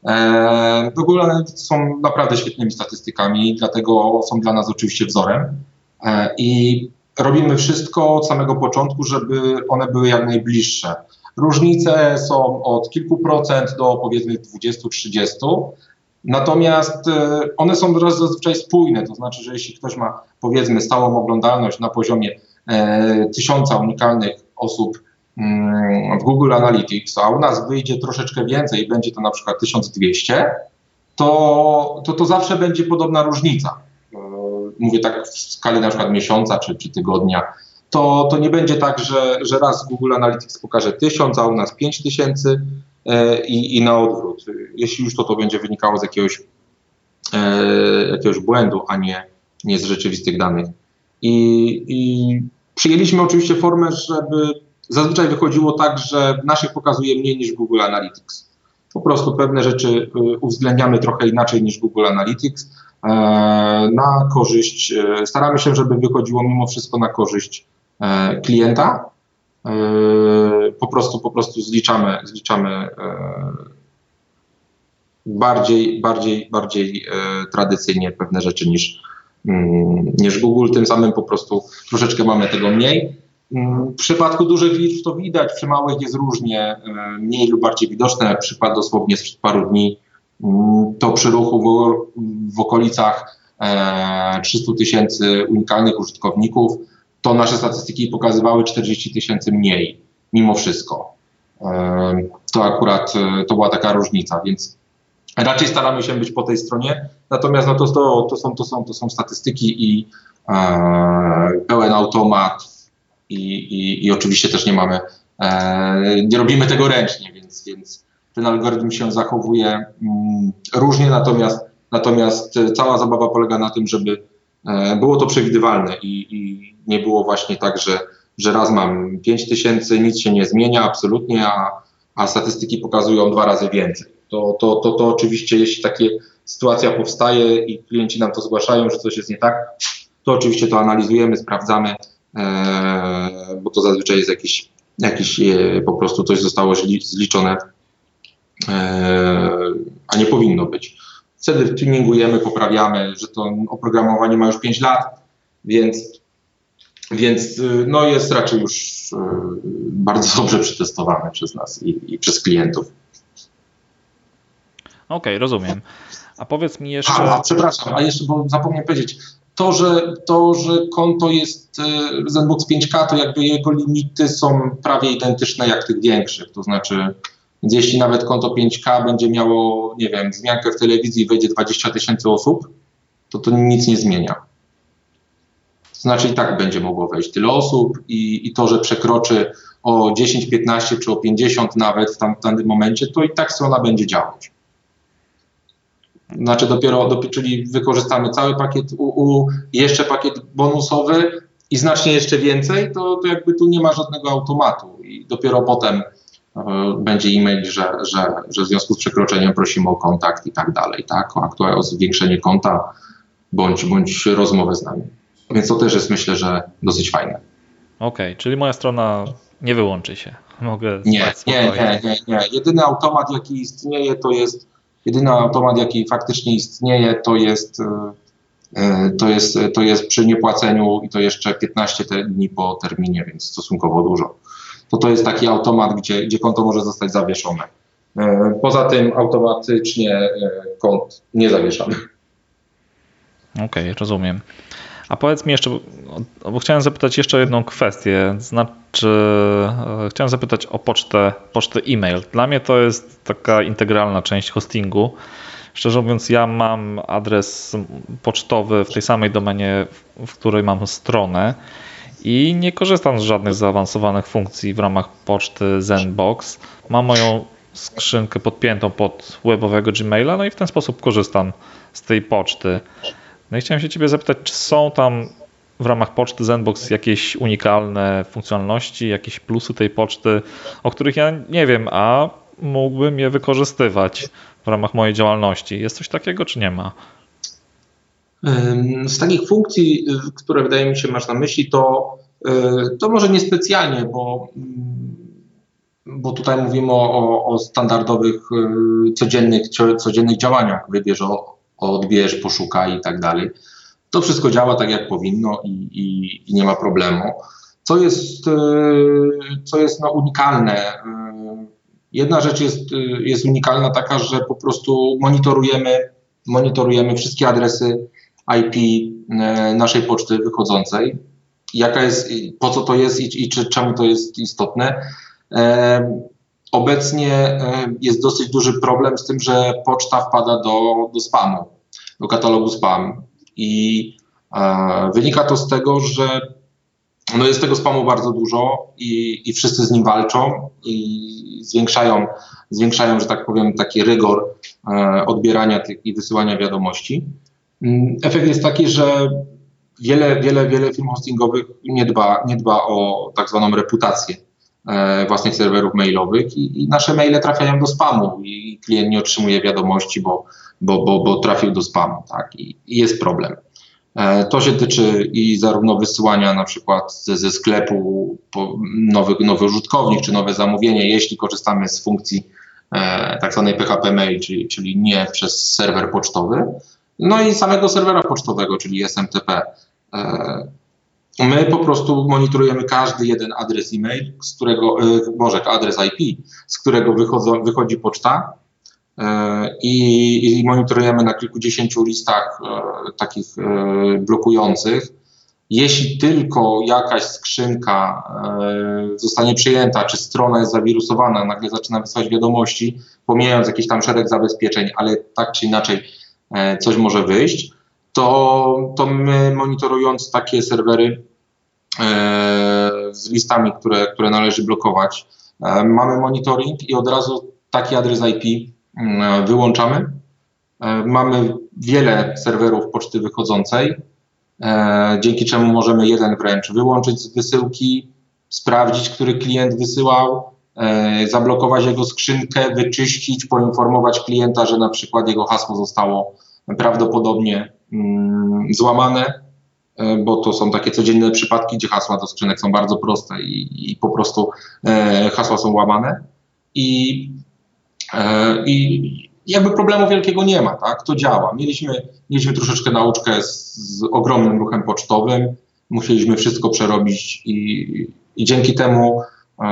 E, Google Analytics są naprawdę świetnymi statystykami, dlatego są dla nas oczywiście wzorem. E, I robimy wszystko od samego początku, żeby one były jak najbliższe. Różnice są od kilku procent do powiedzmy 20-30, natomiast e, one są zazwyczaj spójne, to znaczy, że jeśli ktoś ma powiedzmy stałą oglądalność na poziomie e, tysiąca unikalnych osób w Google Analytics, a u nas wyjdzie troszeczkę więcej będzie to na przykład 1200, to, to to zawsze będzie podobna różnica mówię tak w skali na przykład miesiąca czy, czy tygodnia, to, to nie będzie tak, że, że raz Google Analytics pokaże 1000, a u nas 5000 e, i, i na odwrót. Jeśli już to to będzie wynikało z jakiegoś, e, jakiegoś błędu, a nie, nie z rzeczywistych danych. I, I przyjęliśmy oczywiście formę, żeby zazwyczaj wychodziło tak, że naszych pokazuje mniej niż Google Analytics. Po prostu pewne rzeczy e, uwzględniamy trochę inaczej niż Google Analytics, E, na korzyść, e, staramy się, żeby wychodziło mimo wszystko na korzyść e, klienta. Po prostu, po prostu zliczamy, zliczamy bardziej, bardziej, bardziej tradycyjnie pewne rzeczy niż, mm, niż Google. Tym samym po prostu troszeczkę mamy tego mniej. Mm, w przypadku dużych liczb to widać, przy małych jest różnie, mniej lub bardziej widoczne. Przykład dosłownie sprzed paru dni to przy ruchu w, w okolicach 300 e, tysięcy unikalnych użytkowników, to nasze statystyki pokazywały 40 tysięcy mniej, mimo wszystko. E, to akurat e, to była taka różnica, więc raczej staramy się być po tej stronie. Natomiast no to, to, to, są, to, są, to są statystyki i e, pełen automat i, i, i oczywiście też nie mamy, e, nie robimy tego ręcznie, więc, więc ten algorytm się zachowuje mm, różnie, natomiast, natomiast cała zabawa polega na tym, żeby e, było to przewidywalne i, i nie było właśnie tak, że, że raz mam 5 tysięcy, nic się nie zmienia absolutnie, a, a statystyki pokazują dwa razy więcej. To, to, to, to oczywiście, jeśli takie sytuacja powstaje i klienci nam to zgłaszają, że coś jest nie tak, to oczywiście to analizujemy, sprawdzamy, bo to zazwyczaj jest jakiś, jakiś e, po prostu coś zostało zliczone E, a nie powinno być. Wtedy tuningujemy, poprawiamy, że to oprogramowanie ma już 5 lat, więc, więc no jest raczej już bardzo dobrze przetestowane przez nas i, i przez klientów. Okej, okay, rozumiem. A powiedz mi jeszcze. A, przepraszam, a jeszcze, bo zapomniałem powiedzieć. To, że, to, że konto jest y, Zenbox 5K, to jakby jego limity są prawie identyczne jak tych większych. To znaczy, jeśli nawet konto 5K będzie miało, nie wiem, zmiankę w telewizji i wejdzie 20 tysięcy osób, to to nic nie zmienia. To znaczy i tak będzie mogło wejść tyle osób i, i to, że przekroczy o 10, 15 czy o 50 nawet w, tam, w danym momencie, to i tak strona będzie działać. Znaczy dopiero, dopiero czyli wykorzystamy cały pakiet UU, jeszcze pakiet bonusowy i znacznie jeszcze więcej, to, to jakby tu nie ma żadnego automatu i dopiero potem E, będzie e-mail, że, że, że w związku z przekroczeniem prosimy o kontakt i tak dalej, tak? O, o zwiększenie konta bądź, bądź rozmowę z nami. Więc to też jest myślę, że dosyć fajne. Okej, okay, czyli moja strona nie wyłączy się. Mogę nie, nie, nie, nie, nie. Jedyny automat, jaki istnieje, to jest Jedyny automat, jaki faktycznie istnieje, to jest, to jest, to jest przy niepłaceniu i to jeszcze 15 dni po terminie, więc stosunkowo dużo. To to jest taki automat, gdzie, gdzie konto może zostać zawieszone. Poza tym automatycznie kont nie zawieszamy. Okej, okay, rozumiem. A powiedz mi jeszcze, bo chciałem zapytać jeszcze o jedną kwestię. Znaczy, e, chciałem zapytać o pocztę, pocztę e-mail. Dla mnie to jest taka integralna część hostingu. Szczerze mówiąc, ja mam adres pocztowy w tej samej domenie, w której mam stronę i nie korzystam z żadnych zaawansowanych funkcji w ramach poczty Zenbox. Mam moją skrzynkę podpiętą pod webowego Gmaila, no i w ten sposób korzystam z tej poczty. No i chciałem się Ciebie zapytać, czy są tam w ramach poczty Zenbox jakieś unikalne funkcjonalności, jakieś plusy tej poczty, o których ja nie wiem, a mógłbym je wykorzystywać w ramach mojej działalności. Jest coś takiego, czy nie ma? Z takich funkcji, które wydaje mi się masz na myśli, to, y, to może niespecjalnie, bo, mm, bo tutaj mówimy o, o standardowych, y, codziennych, codziennych działaniach. Wybierz odbierz, poszukaj i tak dalej. To wszystko działa tak, jak powinno i, i, i nie ma problemu. Co jest, e, co jest no, unikalne? E, jedna rzecz jest, e, jest unikalna taka, że po prostu monitorujemy, monitorujemy wszystkie adresy IP naszej poczty wychodzącej. Jaka jest, po co to jest i, i czy, czemu to jest istotne? Obecnie e, jest dosyć duży problem z tym, że poczta wpada do, do spamu, do katalogu spam. I e, wynika to z tego, że no jest tego spamu bardzo dużo i, i wszyscy z nim walczą i zwiększają, zwiększają, że tak powiem, taki rygor e, odbierania tych i wysyłania wiadomości. Mm, efekt jest taki, że wiele, wiele, wiele firm hostingowych nie dba, nie dba o tak zwaną reputację własnych serwerów mailowych i, i, nasze maile trafiają do spamu i klient nie otrzymuje wiadomości, bo, bo, bo, bo trafił do spamu, tak, i, i jest problem. E, to się tyczy i zarówno wysyłania na przykład ze, ze sklepu nowy, nowy użytkownik czy nowe zamówienie, jeśli korzystamy z funkcji e, tak zwanej PHP Mail, czyli, czyli nie przez serwer pocztowy, no i samego serwera pocztowego, czyli SMTP. E, My po prostu monitorujemy każdy jeden adres e-mail, z którego, może adres IP, z którego wychodzą, wychodzi poczta e, i, i monitorujemy na kilkudziesięciu listach e, takich e, blokujących. Jeśli tylko jakaś skrzynka zostanie przyjęta, czy strona jest zawirusowana, nagle zaczyna wysyłać wiadomości, pomijając jakiś tam szereg zabezpieczeń, ale tak czy inaczej coś może wyjść, to, to my monitorując takie serwery e, z listami, które, które należy blokować, e, mamy monitoring i od razu taki adres IP mm, wyłączamy. E, mamy wiele serwerów poczty wychodzącej, dzięki czemu możemy jeden wręcz wyłączyć z wysyłki, sprawdzić, który klient wysyłał, zablokować jego skrzynkę, wyczyścić, poinformować klienta, że na przykład jego hasło zostało prawdopodobnie złamane, e, bo to są takie codzienne przypadki, gdzie hasła do skrzynek są bardzo proste i, i po prostu e, hasła są łamane. I, e, I jakby problemu wielkiego nie ma, tak? To działa. Mieliśmy, mieliśmy troszeczkę nauczkę z, z ogromnym ruchem pocztowym, musieliśmy wszystko przerobić i, i dzięki temu e,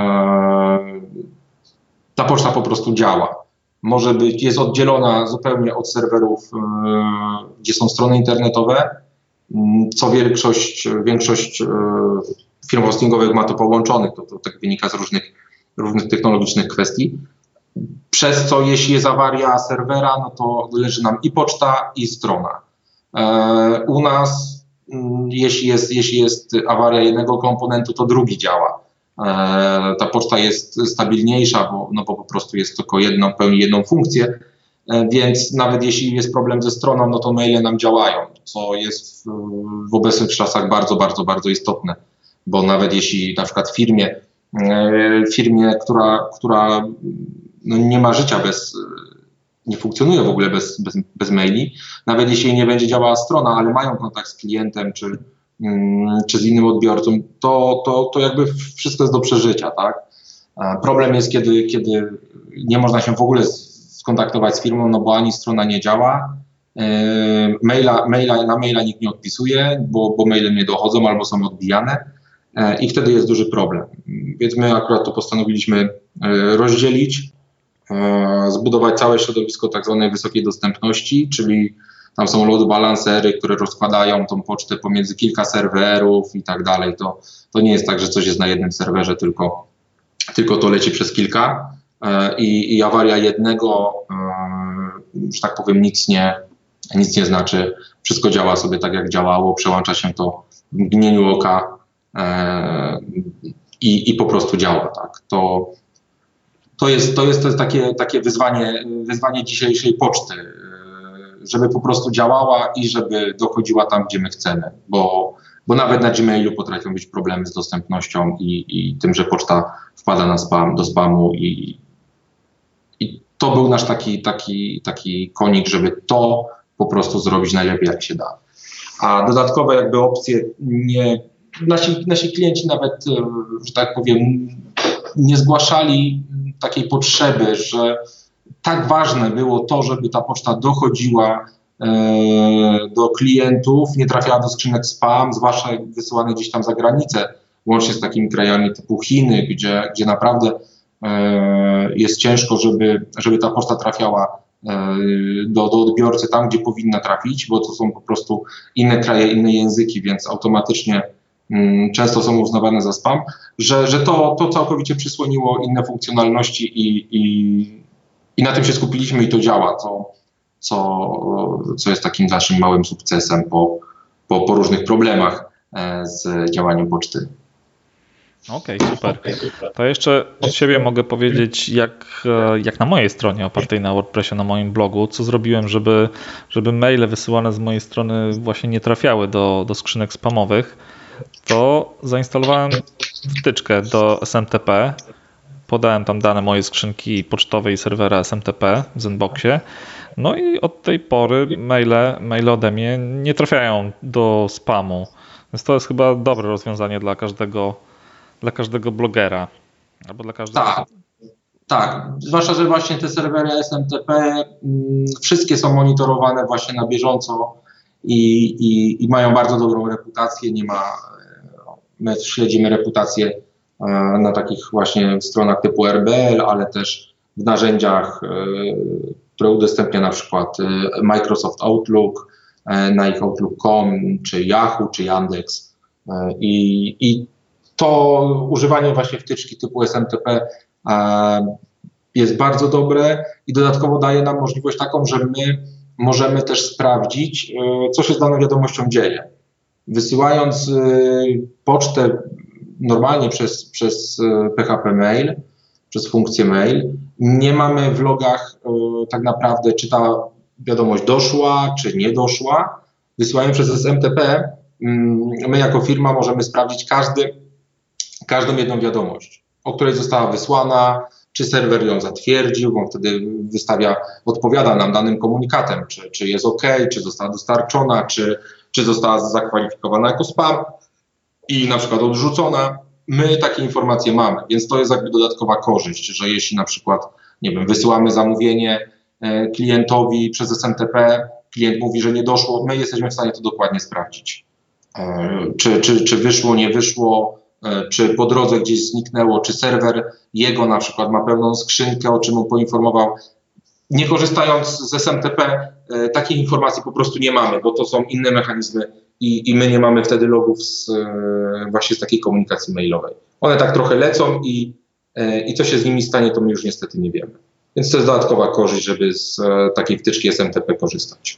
ta poczta po prostu działa może być, jest oddzielona zupełnie od serwerów, e, gdzie są strony internetowe, mm, co większość, większość e, firm hostingowych ma to połączonych, to, to tak wynika z różnych, różnych technologicznych kwestii. Przez co jeśli jest awaria serwera, no to leży nam i poczta, i strona. E, u nas, mm, jeśli jest, jeśli jest awaria jednego komponentu, to drugi działa. E, ta poczta jest stabilniejsza, bo, no bo po prostu jest tylko jedną, pełni jedną funkcję, e, więc nawet jeśli jest problem ze stroną, no to maile nam działają, co jest w, w obecnych czasach bardzo, bardzo, bardzo istotne, bo nawet jeśli na przykład firmie, e, firmie, która, która no nie ma życia bez, nie funkcjonuje w ogóle bez, bez, bez maili, nawet jeśli nie będzie działała strona, ale mają kontakt z klientem czy, czy z innym odbiorcą, to, to, to jakby wszystko jest do przeżycia, tak? Problem jest, kiedy, kiedy nie można się w ogóle skontaktować z firmą, no bo ani strona nie działa, maila, maila, na maila nikt nie odpisuje, bo, bo maile nie dochodzą albo są odbijane i wtedy jest duży problem. Więc my akurat to postanowiliśmy rozdzielić, zbudować całe środowisko tak zwanej wysokiej dostępności, czyli tam są load balancery, które rozkładają tą pocztę pomiędzy kilka serwerów i tak dalej. To, to nie jest tak, że coś jest na jednym serwerze, tylko, tylko to leci przez kilka e, i, i awaria jednego, e, że tak powiem, nic nie, nic nie znaczy. Wszystko działa sobie tak, jak działało, przełącza się to w mgnieniu oka e, i, i po prostu działa. Tak. To, to jest, to jest, to jest takie, takie wyzwanie, wyzwanie dzisiejszej poczty żeby po prostu działała i żeby dochodziła tam, gdzie my chcemy, bo, bo nawet na Gmailu potrafią być problemy z dostępnością i, i tym, że poczta wpada na spam, do spamu i, i to był nasz taki, taki, taki konik, żeby to po prostu zrobić najlepiej, jak się da. A dodatkowe jakby opcje nie, nasi, nasi klienci nawet, e, że tak powiem, nie zgłaszali takiej potrzeby, że tak ważne było to, żeby ta poczta dochodziła e, do klientów, nie trafiała do skrzynek spam, zwłaszcza wysyłane gdzieś tam za granicę, łącznie z takimi krajami typu Chiny, gdzie, gdzie naprawdę e, jest ciężko, żeby, żeby ta poczta trafiała e, do, do odbiorcy tam, gdzie powinna trafić, bo to są po prostu inne kraje, inne języki, więc automatycznie mm, często są uznawane za spam, że, że to, to całkowicie przysłoniło inne funkcjonalności i, i i na tym się skupiliśmy i to działa, co, co, co jest takim naszym małym sukcesem po, po, po różnych problemach e, z działaniem poczty. Okej, okay, super. To jeszcze od siebie mogę powiedzieć, jak, e, jak na mojej stronie opartej na WordPressie, na moim blogu, co zrobiłem, żeby, żeby maile wysyłane z mojej strony właśnie nie trafiały do, do skrzynek spamowych. To zainstalowałem wtyczkę do SMTP, podałem tam dane mojej skrzynki pocztowej i serwera SMTP w Zenboxie. No i od tej pory maile, maile ode mnie nie trafiają do spamu. Więc to jest chyba dobre rozwiązanie dla każdego, dla każdego blogera. Albo dla każdego. Tak. Tak, zwłaszcza, że właśnie te serwery SMTP mm, wszystkie są monitorowane właśnie na bieżąco i, i, i mają bardzo dobrą reputację. Nie ma, my śledzimy reputację E, na takich właśnie stronach typu RBL, ale też w narzędziach, e, które udostępnia na przykład e, Microsoft Outlook, na ich Outlook.com, czy Yahoo, czy Yandex. I, I to używanie właśnie wtyczki typu SMTP jest bardzo dobre i dodatkowo daje nam możliwość taką, że my możemy też sprawdzić, co się z daną wiadomością dzieje. Wysyłając pocztę normalnie przez, przez PHP e, Mail, przez funkcję mail. Nie mamy w logach y, tak naprawdę, czy ta wiadomość doszła, czy nie doszła. Wysyłając przez SMTP, mm, my jako firma możemy sprawdzić każdy, każdą jedną wiadomość, o której została wysłana, czy serwer ją zatwierdził, on wtedy wystawia, odpowiada nam danym komunikatem, czy, czy jest OK, czy została dostarczona, czy, czy została zakwalifikowana jako spam i na przykład odrzucona, my takie informacje mamy, więc to jest jakby dodatkowa korzyść, że jeśli na przykład, nie wiem, wysyłamy zamówienie e, klientowi przez SMTP, klient mówi, że nie doszło, my jesteśmy w stanie to dokładnie sprawdzić. E, czy, czy, czy wyszło, nie wyszło, e, czy po drodze gdzieś zniknęło, czy serwer jego na przykład ma pełną skrzynkę, o czym on poinformował. Nie korzystając z SMTP, takiej informacji po prostu nie mamy, bo to są inne mechanizmy i, i my nie mamy wtedy logów z, e, właśnie z takiej komunikacji mailowej. One tak trochę lecą i, e, i co się z nimi stanie, to my już niestety nie wiemy. Więc to jest dodatkowa korzyść, żeby z e, takiej wtyczki SMTP korzystać.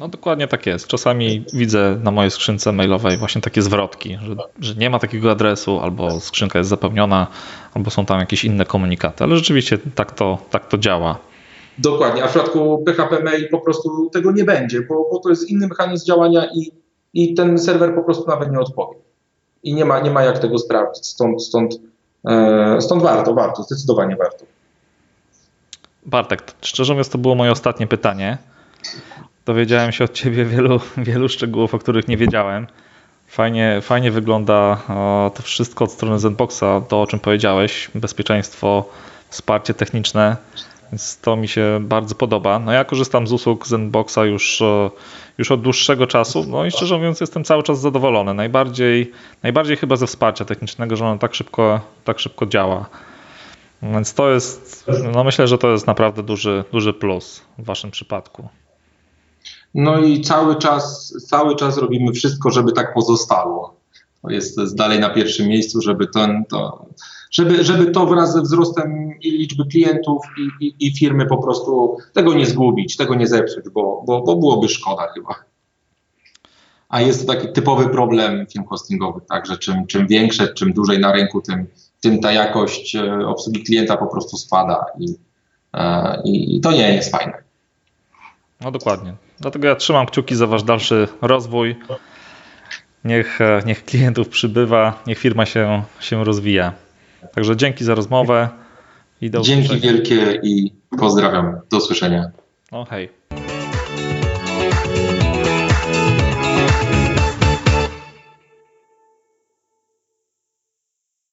No dokładnie tak jest. Czasami widzę na mojej skrzynce mailowej właśnie takie zwrotki, że, że, nie ma takiego adresu, albo skrzynka jest zapełniona, albo są tam jakieś inne komunikaty, ale rzeczywiście tak to, tak to działa. Dokładnie, a w przypadku PHP Mail po prostu tego nie będzie, bo, bo to jest inny mechanizm działania i i ten serwer po prostu nawet nie odpowie. I nie ma, nie ma jak tego sprawdzić. Stąd, stąd, e, stąd warto, warto, zdecydowanie warto. Bartek, szczerze mówiąc, to było moje ostatnie pytanie. Dowiedziałem się od ciebie wielu, wielu szczegółów, o których nie wiedziałem. Fajnie, fajnie wygląda to wszystko od strony Zenboxa, to o czym powiedziałeś, bezpieczeństwo, wsparcie techniczne. Więc to mi się bardzo podoba. No ja korzystam z usług Zenboxa już, e, już od dłuższego czasu, no i szczerze mówiąc jestem cały czas zadowolony. Najbardziej, najbardziej chyba ze wsparcia technicznego, że ono tak szybko, tak szybko działa. Więc to jest, no myślę, że to jest naprawdę duży, duży plus w waszym przypadku. No i cały czas, cały czas robimy wszystko, żeby tak pozostało. To jest, to jest dalej na pierwszym miejscu, żeby ten, to, żeby, żeby to wraz ze wzrostem i liczby klientów i, i, i firmy po prostu tego nie zgubić, tego nie zepsuć, bo, bo, bo byłoby szkoda chyba. A jest to taki typowy problem firm hostingowych, także czym, czym większe, czym dłużej na rynku, tym, tym ta jakość e, obsługi klienta po prostu spada i, e, i, i to nie jest fajne. No dokładnie. Dlatego ja trzymam kciuki za wasz dalszy rozwój. Niech, e, niech klientów przybywa, niech firma się, się rozwija. Także dzięki za rozmowę i do Dzięki usłyszenia. wielkie i pozdrawiam. Do usłyszenia. No hej.